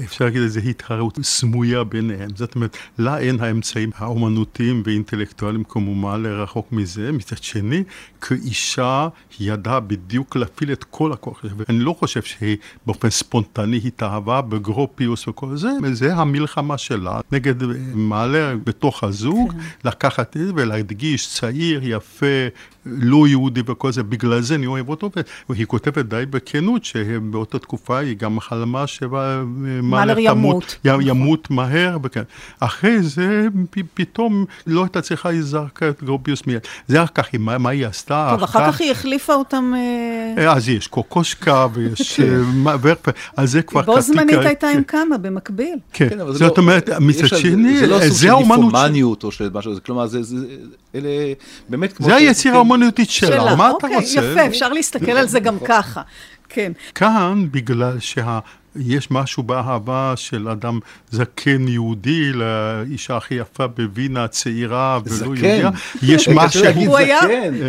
אפשר להגיד איזו התחרות סמויה ביניהם. זאת אומרת, לה אין האמצעים האומנותיים ואינטלקטואליים כמו מעלה רחוק מזה. מצד שני, כאישה היא ידעה בדיוק להפעיל את כל הכוח. ואני לא חושב שהיא באופן ספונטני התאהבה בגרופיוס וכל זה, וזה המלחמה שלה נגד מעלה בתוך הזוג, כן. לקחת את זה ולהדגיש צעיר, יפה, לא יהודי וכל זה, בגלל זה אני אוהב אותו, והיא כותבת די בכנות שבאותה תקופה היא גם חלמה מאלר ימות. ימות מהר, וכן. אחרי זה פתאום לא הייתה צריכה, זרקה את גרוביוס מיד. זה אחר כך, מה היא עשתה? טוב, אחר כך היא החליפה אותם... אה, אז יש קוקושקה ויש (laughs) ורפה, אז זה כבר... בו זמנית הייתה עם כמה, במקביל. כן, זאת לא- אומרת, מצד שני, זה לא סוג של ניפומניות או של משהו, כלומר, אלה באמת כמו... זה היצירה האומנותית שלה, מה אתה אוקיי, רוצה? יפה, אפשר להסתכל על זה גם ככה. כן. כאן, בגלל שה... יש משהו באהבה של אדם זקן יהודי לאישה הכי יפה בווינה, צעירה ולא יהודיה. יש (laughs) משהו... הוא היה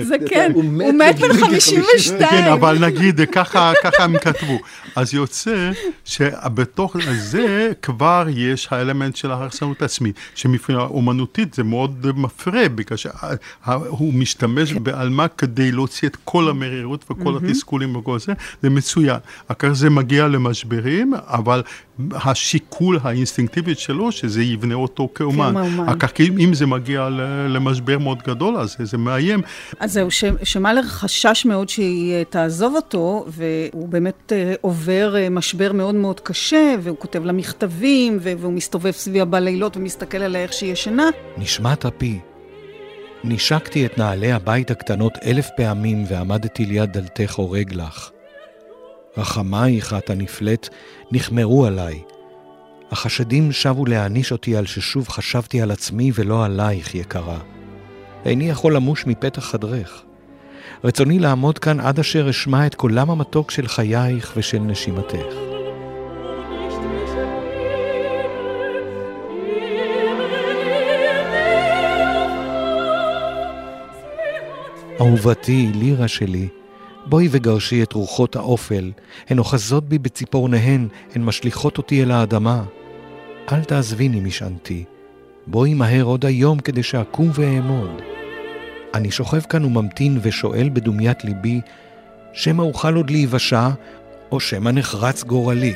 זקן, הוא מת בן 52. כן, אבל נגיד, ככה הם כתבו. אז יוצא שבתוך זה כבר יש האלמנט של ההרסנות עצמית, שמבחינה אומנותית זה מאוד מפרה, בגלל שהוא משתמש בעלמה כדי להוציא את כל המרירות וכל התסכולים וכל זה, זה מצוין. אחר זה מגיע למשברים. אחרים, אבל השיקול האינסטינקטיבית שלו, שזה יבנה אותו כאומן. כאומן. כך אם זה מגיע למשבר מאוד גדול, אז זה מאיים. אז זהו, שמאלר חשש מאוד שהיא אה, תעזוב אותו, והוא באמת אה, עובר אה, משבר מאוד מאוד קשה, והוא כותב לה מכתבים, והוא מסתובב סביבה בלילות ומסתכל עליה איך שהיא ישנה. נשמת אפי. נשקתי את נעלי הבית הקטנות אלף פעמים ועמדתי ליד דלתך הורג לך. רחמייך את הנפלאת נחמרו עליי. החשדים שבו להעניש אותי על ששוב חשבתי על עצמי ולא עלייך, יקרה. איני יכול למוש מפתח חדרך. רצוני לעמוד כאן עד אשר אשמע את קולם המתוק של חייך ושל נשימתך. אהובתי, לירה שלי, בואי וגרשי את רוחות האופל, הן אוחזות בי בציפורניהן, הן משליכות אותי אל האדמה. אל תעזביני משענתי, בואי מהר עוד היום כדי שאקום ואעמוד. אני שוכב כאן וממתין ושואל בדומיית ליבי, שמא אוכל עוד להיוושע, או שמא נחרץ גורלי.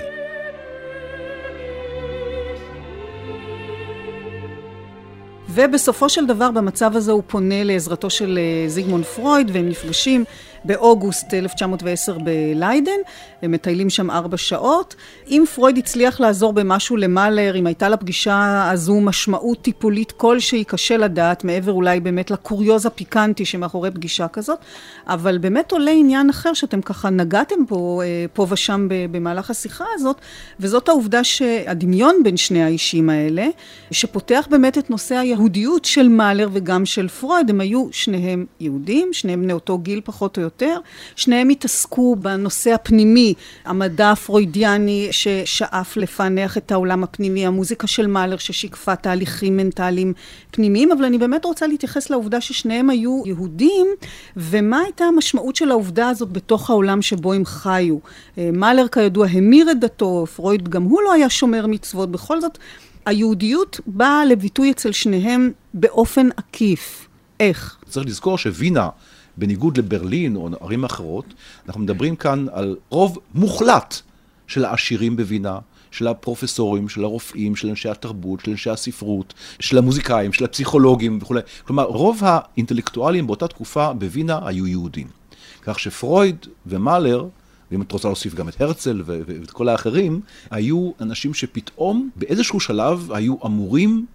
ובסופו של דבר במצב הזה הוא פונה לעזרתו של אה, זיגמונד פרויד והם נפגשים באוגוסט 1910 בליידן, הם מטיילים שם ארבע שעות. אם פרויד הצליח לעזור במשהו למאלר, אם הייתה לפגישה הזו משמעות טיפולית כלשהי, קשה לדעת, מעבר אולי באמת לקוריוז הפיקנטי שמאחורי פגישה כזאת, אבל באמת עולה עניין אחר שאתם ככה נגעתם פה, אה, פה ושם במהלך השיחה הזאת, וזאת העובדה שהדמיון בין שני האישים האלה, שפותח באמת את נושא היהודיות של מאלר וגם של פרויד, הם היו שניהם יהודים, שניהם בני אותו גיל פחות או יותר. יותר. שניהם התעסקו בנושא הפנימי, המדע הפרוידיאני ששאף לפענח את העולם הפנימי, המוזיקה של מאלר ששיקפה תהליכים מנטליים פנימיים, אבל אני באמת רוצה להתייחס לעובדה ששניהם היו יהודים, ומה הייתה המשמעות של העובדה הזאת בתוך העולם שבו הם חיו. אה, מאלר כידוע המיר את דתו, פרויד גם הוא לא היה שומר מצוות, בכל זאת היהודיות באה לביטוי אצל שניהם באופן עקיף. איך? צריך לזכור שווינה בניגוד לברלין או ערים אחרות, אנחנו מדברים כאן על רוב מוחלט של העשירים בווינה, של הפרופסורים, של הרופאים, של אנשי התרבות, של אנשי הספרות, של המוזיקאים, של הפסיכולוגים וכולי. כלומר, רוב האינטלקטואלים באותה תקופה בווינה היו יהודים. כך שפרויד ומאלר, ואם את רוצה להוסיף גם את הרצל ואת כל האחרים, היו אנשים שפתאום באיזשהו שלב היו אמורים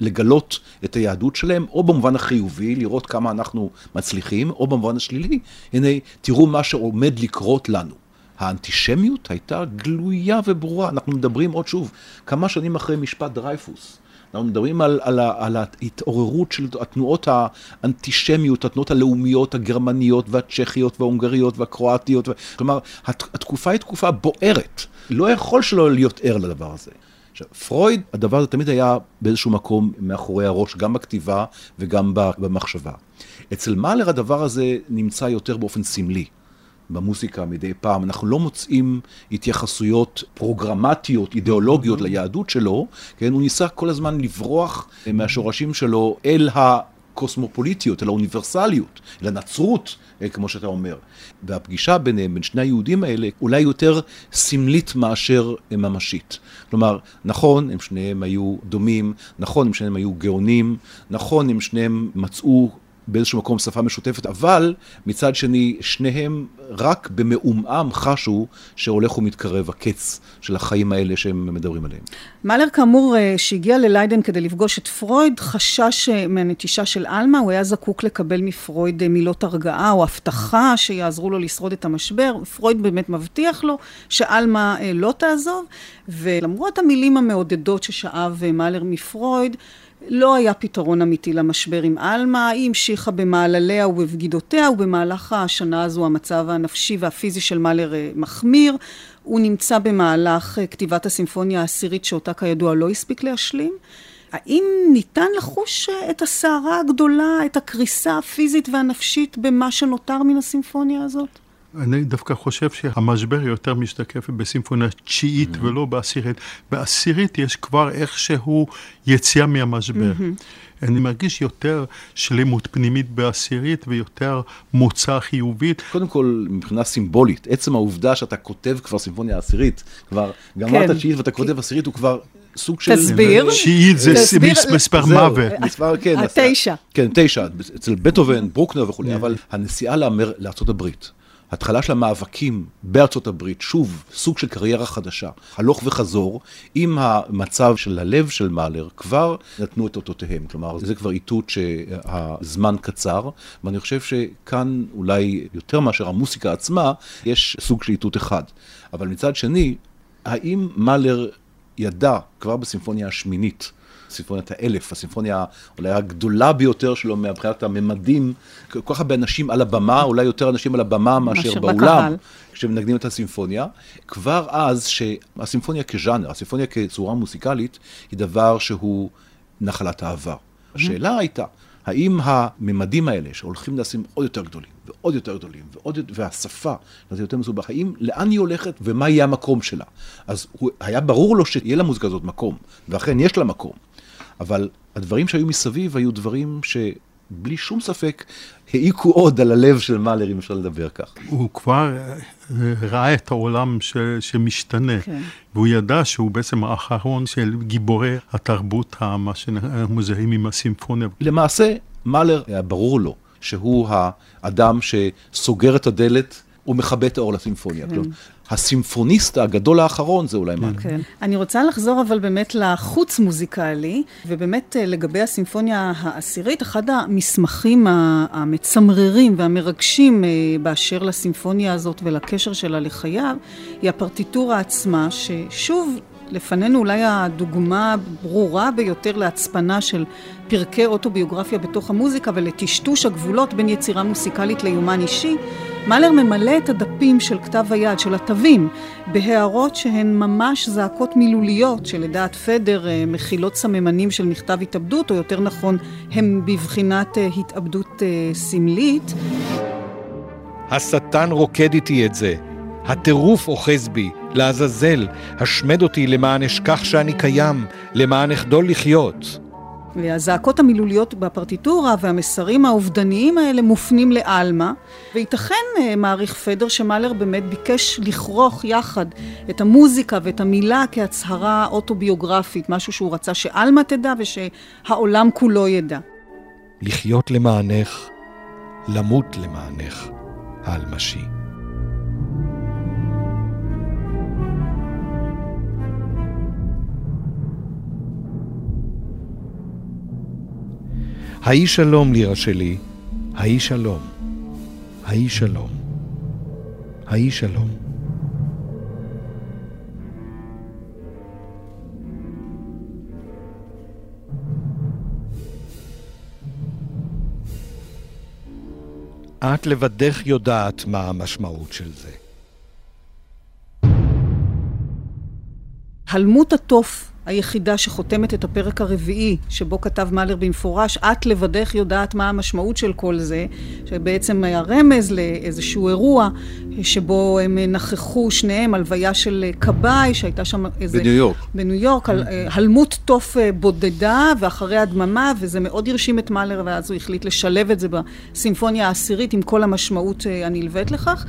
לגלות את היהדות שלהם, או במובן החיובי, לראות כמה אנחנו מצליחים, או במובן השלילי, הנה, תראו מה שעומד לקרות לנו. האנטישמיות הייתה גלויה וברורה. אנחנו מדברים עוד שוב, כמה שנים אחרי משפט דרייפוס. אנחנו מדברים על, על, על ההתעוררות של התנועות האנטישמיות, התנועות הלאומיות הגרמניות והצ'כיות וההונגריות והקרואטיות. כלומר, התקופה היא תקופה בוערת. לא יכול שלא להיות ער לדבר הזה. עכשיו, פרויד, הדבר הזה תמיד היה באיזשהו מקום מאחורי הראש, גם בכתיבה וגם במחשבה. אצל מאלר הדבר הזה נמצא יותר באופן סמלי. במוסיקה מדי פעם, אנחנו לא מוצאים התייחסויות פרוגרמטיות, אידיאולוגיות ליהדות שלו, כן, הוא ניסה כל הזמן לברוח מהשורשים שלו אל הקוסמופוליטיות, אל האוניברסליות, אל הנצרות, אה, כמו שאתה אומר. והפגישה ביניהם, בין שני היהודים האלה, אולי יותר סמלית מאשר ממשית. כלומר, נכון, הם שניהם היו דומים, נכון, הם שניהם היו גאונים, נכון, הם שניהם מצאו באיזשהו מקום שפה משותפת, אבל מצד שני, שניהם רק במעומעם חשו שהולך ומתקרב הקץ של החיים האלה שהם מדברים עליהם. מאלר כאמור, אה, שהגיע לליידן כדי לפגוש את פרויד, חשש אה, מהנטישה של עלמה, הוא היה זקוק לקבל מפרויד אה, מילות הרגעה או הבטחה שיעזרו לו לשרוד את המשבר. פרויד באמת מבטיח לו שעלמה לא תעזוב, ולמרות המילים המעודדות ששאב מאלר מפרויד, לא היה פתרון אמיתי למשבר עם עלמה, היא המשיכה במעלליה ובבגידותיה, ובמהלך השנה הזו המצב הנפשי והפיזי של מאלר אה, מחמיר. הוא נמצא במהלך אה, כתיבת הסימפוניה העשירית שאותה כידוע לא הספיק להשלים. האם ניתן לחוש אה, את הסערה הגדולה, את הקריסה הפיזית והנפשית במה שנותר מן הסימפוניה הזאת? אני דווקא חושב שהמשבר יותר משתקף בסימפוניה תשיעית mm-hmm. ולא בעשירית. בעשירית יש כבר איכשהו יציאה מהמשבר. Mm-hmm. אני מרגיש יותר שלמות פנימית בעשירית ויותר מוצא חיובית. קודם כל, מבחינה סימבולית, עצם העובדה שאתה כותב כבר סימפוניה עשירית, כבר גמרת כן. תשיעית ואתה כותב עשירית, הוא כבר סוג של... תסביר. תשיעית זה מספר מוות. מספר, כן. התשע. כן, תשע. אצל בטהובן, ברוקנר וכולי, כן. אבל הנסיעה הברית. התחלה של המאבקים בארצות הברית, שוב, סוג של קריירה חדשה, הלוך וחזור, עם המצב של הלב של מאלר, כבר נתנו את אותותיהם. כלומר, זה כבר איתות שהזמן קצר, ואני חושב שכאן אולי יותר מאשר המוסיקה עצמה, יש סוג של איתות אחד. אבל מצד שני, האם מאלר ידע כבר בסימפוניה השמינית, סימפוניית האלף, הסימפוניה אולי הגדולה ביותר שלו מבחינת הממדים, כל כך הרבה אנשים על הבמה, אולי יותר אנשים על הבמה מאשר באולם, כשמנגנים את הסימפוניה. כבר אז שהסימפוניה כז'אנר, הסימפוניה כצורה מוסיקלית, היא דבר שהוא נחלת העבר. השאלה הייתה, האם הממדים האלה שהולכים לשים עוד יותר גדולים ועוד יותר גדולים ועוד והשפה, זה יותר מסובך, האם, לאן היא הולכת ומה יהיה המקום שלה? אז הוא, היה ברור לו שיהיה למוזיקה הזאת מקום, ואכן יש לה מקום. אבל הדברים שהיו מסביב היו דברים בלי שום ספק העיקו עוד על הלב של מאלר, אם אפשר לדבר כך. הוא כבר אה, ראה את העולם ש, שמשתנה, כן. והוא ידע שהוא בעצם האחרון של גיבורי התרבות, מה שמזהים עם הסימפוניה. למעשה, מאלר, היה ברור לו שהוא האדם שסוגר את הדלת ומכבה את האור לסימפוניה. כן. הסימפוניסט הגדול האחרון זה אולי מאלר. כן. אני רוצה לחזור אבל באמת לחוץ מוזיקלי, ובאמת אה, לגבי הסימפוניה העשירית, אחד המסמכים המצמררים והמרגשים אה, באשר לסימפוניה הזאת ולקשר שלה לחייו, היא הפרטיטורה עצמה, ששוב, לפנינו אולי הדוגמה הברורה ביותר להצפנה של פרקי אוטוביוגרפיה בתוך המוזיקה ולטשטוש הגבולות בין יצירה מוסיקלית ליומן אישי, מאלר ממלא את הדפים של כתב היד, של התווים, בהערות שהן ממש זעקות מילוליות, שלדעת פדר אה, מכילות סממנים של מכתב התאבדות, או יותר נכון, הם בבחינת אה, התאבדות אה, סמלית. השטן רוקד איתי את זה. הטירוף אוחז בי, לעזאזל, השמד אותי למען אשכח שאני קיים, למען אחדול לחיות. והזעקות המילוליות בפרטיטורה והמסרים האובדניים האלה מופנים לעלמה, וייתכן, אה, מעריך פדר, שמאלר באמת ביקש לכרוך יחד את המוזיקה ואת המילה כהצהרה אוטוביוגרפית, משהו שהוא רצה שעלמה תדע ושהעולם כולו ידע. לחיות למענך, למות למענך, העלמשי. היי שלום לירה שלי, היי שלום, היי שלום, היי שלום. את לבדך יודעת מה המשמעות של זה. הלמות התוף היחידה שחותמת את הפרק הרביעי, שבו כתב מאלר במפורש, את לבדך יודעת מה המשמעות של כל זה, שבעצם היה רמז לאיזשהו אירוע שבו הם נכחו שניהם, הלוויה של כבאי, שהייתה שם איזה... בניו יורק. בניו יורק, mm. הלמות תוף אה, בודדה, ואחרי הדממה, וזה מאוד הרשים את מאלר, ואז הוא החליט לשלב את זה בסימפוניה העשירית עם כל המשמעות אה, הנלווית לכך.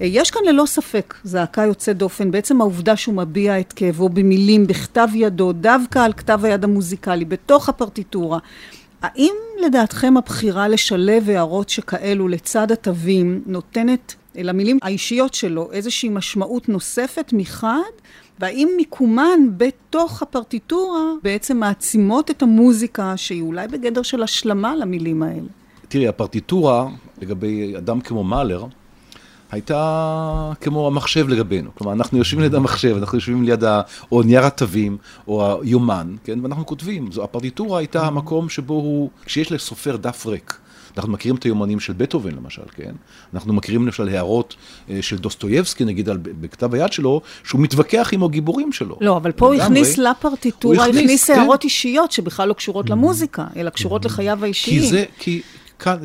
יש כאן ללא ספק זעקה יוצאת דופן, בעצם העובדה שהוא מביע את כאבו במילים, בכתב ידו, דווקא על כתב היד המוזיקלי, בתוך הפרטיטורה. האם לדעתכם הבחירה לשלב הערות שכאלו לצד התווים נותנת למילים האישיות שלו איזושהי משמעות נוספת מחד? והאם מיקומן בתוך הפרטיטורה בעצם מעצימות את המוזיקה שהיא אולי בגדר של השלמה למילים האלה? תראי, הפרטיטורה לגבי אדם כמו מאלר, הייתה כמו המחשב לגבינו. כלומר, אנחנו יושבים ליד המחשב, אנחנו יושבים ליד ה... או נייר התווים, או היומן, כן? ואנחנו כותבים. זו, הפרטיטורה הייתה המקום שבו הוא, כשיש לסופר דף ריק. אנחנו מכירים את היומנים של בטהובן למשל, כן? אנחנו מכירים למשל הערות אה, של דוסטויבסקי, נגיד, על, בכתב היד שלו, שהוא מתווכח עם הגיבורים שלו. לא, אבל פה הוא הכניס לפרטיטורה, הוא הכניס, כן. הערות אישיות שבכלל לא קשורות mm-hmm. למוזיקה, אלא קשורות mm-hmm. לחייו האישיים. כי זה, כי,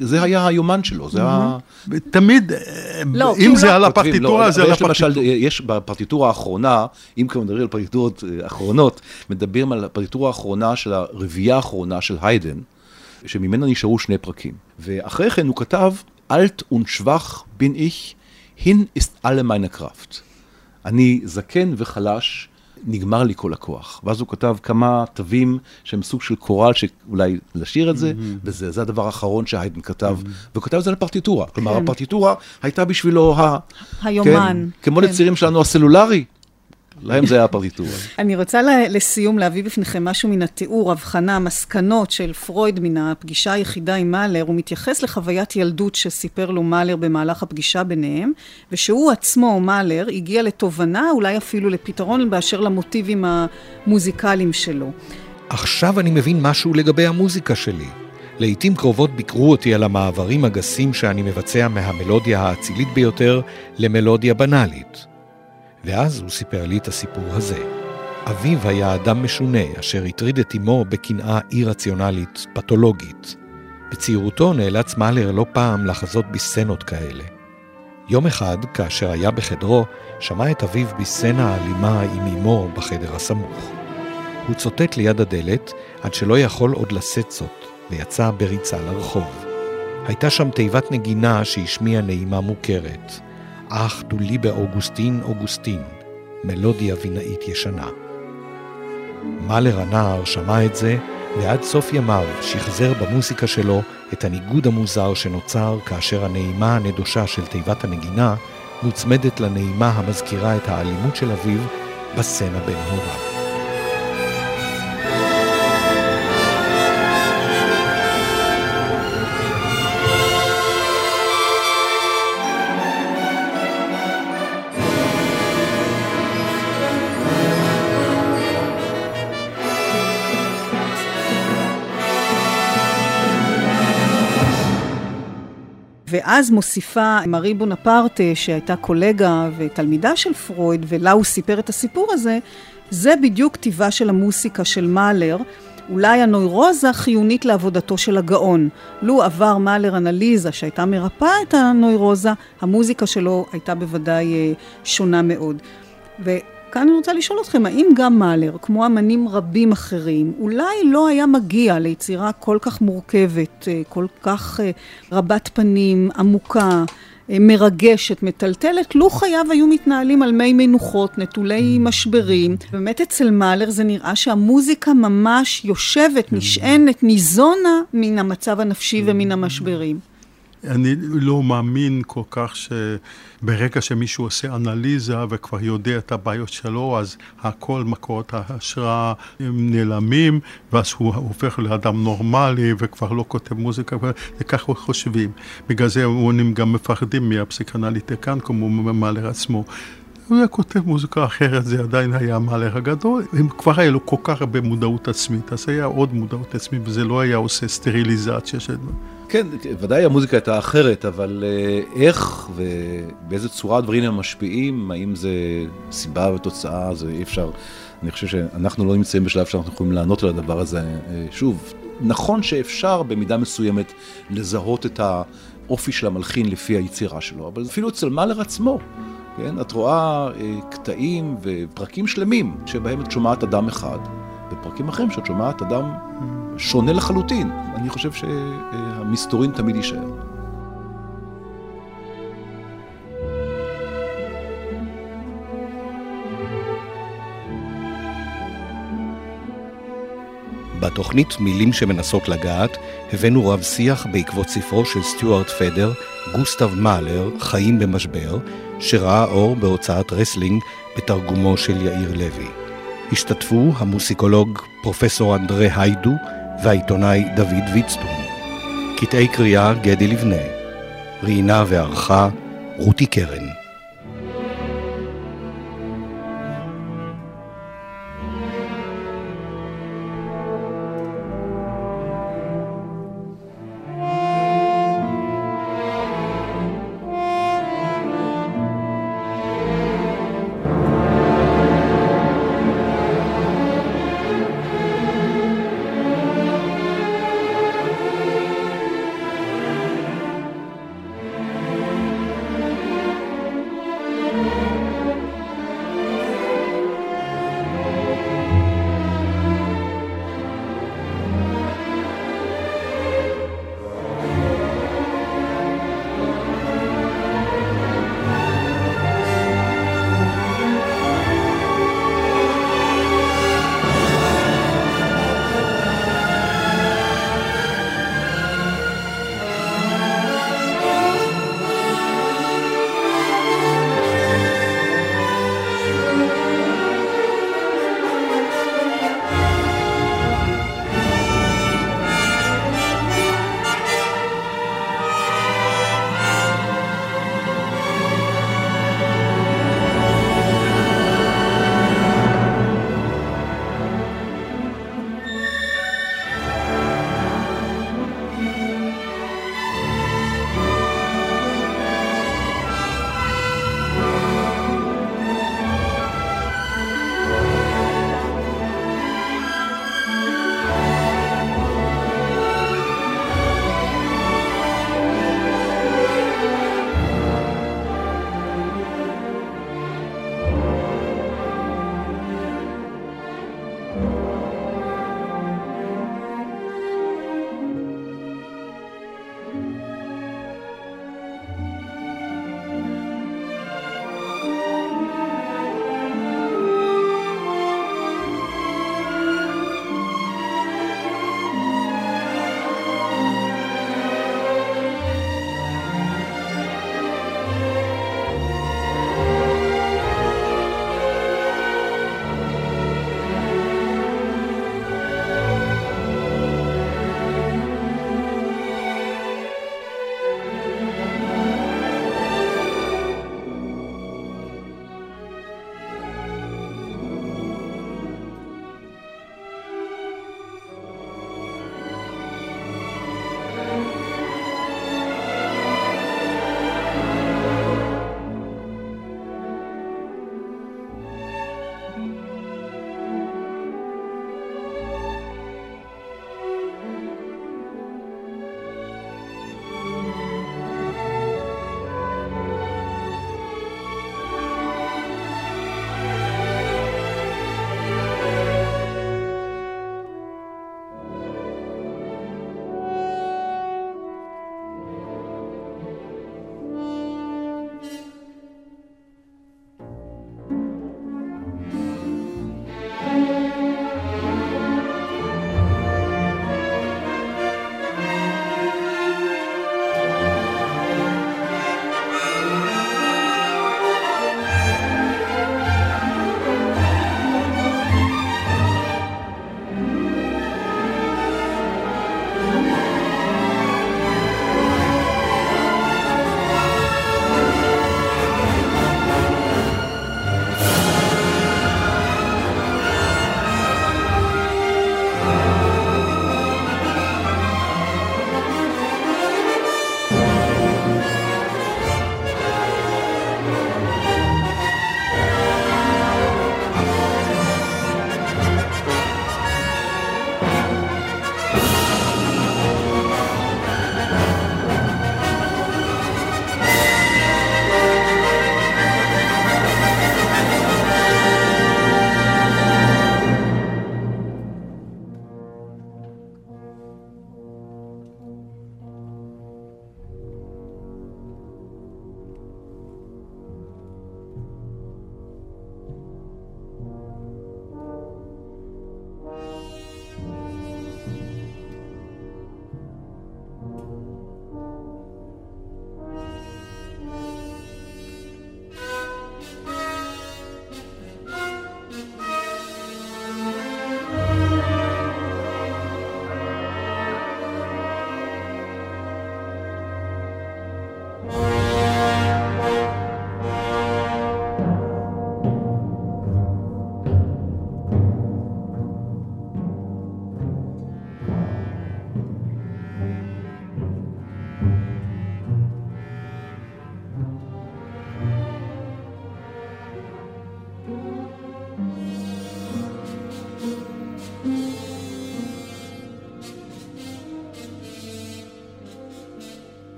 זה היה היומן שלו, זה היה... תמיד, לא, אם זה לא- על הפרטיטורה, זה על הפרטיטורה. יש בפרטיטורה האחרונה, אם כבר מדברים על פרטיטורות אה, אחרונות, מדברים על הפרטיטורה האחרונה של הרביעייה האחרונה של היידן, שממנה נשארו שני פרקים. ואחרי כן הוא כתב, אלט ונשווח בין איך, הין ist alle meine Kraft. אני זקן וחלש, נגמר לי כל הכוח. ואז הוא כתב כמה תווים שהם סוג של קורל, שאולי לשיר את זה, mm-hmm. וזה זה הדבר האחרון שהיידן כתב, mm-hmm. והוא כתב את זה לפרטיטורה. כלומר, כן. הפרטיטורה הייתה בשבילו ה... היומן. כן, כמו כן. לצירים שלנו הסלולרי, להם זה היה הפרטיטורה. אני רוצה לסיום להביא בפניכם משהו מן התיאור, הבחנה, מסקנות של פרויד מן הפגישה היחידה עם מאלר. הוא מתייחס לחוויית ילדות שסיפר לו מאלר במהלך הפגישה ביניהם, ושהוא עצמו, מאלר, הגיע לתובנה, אולי אפילו לפתרון באשר למוטיבים המוזיקליים שלו. עכשיו אני מבין משהו לגבי המוזיקה שלי. לעתים קרובות ביקרו אותי על המעברים הגסים שאני מבצע מהמלודיה האצילית ביותר למלודיה בנאלית. ואז הוא סיפר לי את הסיפור הזה. אביו היה אדם משונה, אשר הטריד את אמו בקנאה אי-רציונלית, פתולוגית. בצעירותו נאלץ מאלר לא פעם לחזות בסצנות כאלה. יום אחד, כאשר היה בחדרו, שמע את אביו בסצנה אלימה עם אמו בחדר הסמוך. הוא צוטט ליד הדלת, עד שלא יכול עוד לשאת זאת, ויצא בריצה לרחוב. הייתה שם תיבת נגינה שהשמיעה נעימה מוכרת. אך דולי באוגוסטין אוגוסטין, מלודיה וינאית ישנה. מאלר הנער שמע את זה, ועד סוף ימיו שחזר במוסיקה שלו את הניגוד המוזר שנוצר כאשר הנעימה הנדושה של תיבת הנגינה מוצמדת לנעימה המזכירה את האלימות של אביו בסצנה בין הוריו. ואז מוסיפה מארי בונפרטה, שהייתה קולגה ותלמידה של פרויד, ולה הוא סיפר את הסיפור הזה, זה בדיוק טיבה של המוסיקה של מאלר. אולי הנוירוזה חיונית לעבודתו של הגאון. לו עבר מאלר אנליזה שהייתה מרפאה את הנוירוזה, המוזיקה שלו הייתה בוודאי אה, שונה מאוד. כאן אני רוצה לשאול אתכם, האם גם מאלר, כמו אמנים רבים אחרים, אולי לא היה מגיע ליצירה כל כך מורכבת, אה, כל כך אה, רבת פנים, עמוקה, אה, מרגשת, מטלטלת, לו חייו היו מתנהלים על מי מנוחות, נטולי משברים. באמת אצל מאלר זה נראה שהמוזיקה ממש יושבת, נשענת, ניזונה מן המצב הנפשי ומן המשברים. אני לא מאמין כל כך שברגע שמישהו עושה אנליזה וכבר יודע את הבעיות שלו, אז הכל מקורות ההשראה נעלמים, ואז הוא הופך לאדם נורמלי וכבר לא כותב מוזיקה, וככה חושבים. בגלל זה הם גם מפחדים מהפסיקנליטיקן כמו ממלא עצמו. הוא היה כותב מוזיקה אחרת, זה עדיין היה המהלך הגדול. אם כבר היה לו כל כך הרבה מודעות עצמית, אז היה עוד מודעות עצמית, וזה לא היה עושה סטריליזציה של... כן, ודאי המוזיקה הייתה אחרת, אבל אה, איך ובאיזה צורה הדברים הם משפיעים, האם זה סיבה ותוצאה, זה אי אפשר. אני חושב שאנחנו לא נמצאים בשלב שאנחנו יכולים לענות על הדבר הזה. אה, שוב, נכון שאפשר במידה מסוימת לזהות את האופי של המלחין לפי היצירה שלו, אבל אפילו אצל מאלר עצמו, כן? את רואה אה, קטעים ופרקים שלמים שבהם את שומעת אדם אחד, ופרקים אחרים שאת שומעת אדם שונה לחלוטין. אני חושב שהמסתורין תמיד יישאר. בתוכנית מילים שמנסות לגעת, הבאנו רב שיח בעקבות ספרו של סטיוארט פדר, גוסטב מאלר, חיים במשבר, שראה אור בהוצאת רסלינג בתרגומו של יאיר לוי. השתתפו המוסיקולוג פרופסור אנדרי היידו והעיתונאי דוד ויצטום. קטעי קריאה גדי לבנה. ראיינה וערכה רותי קרן.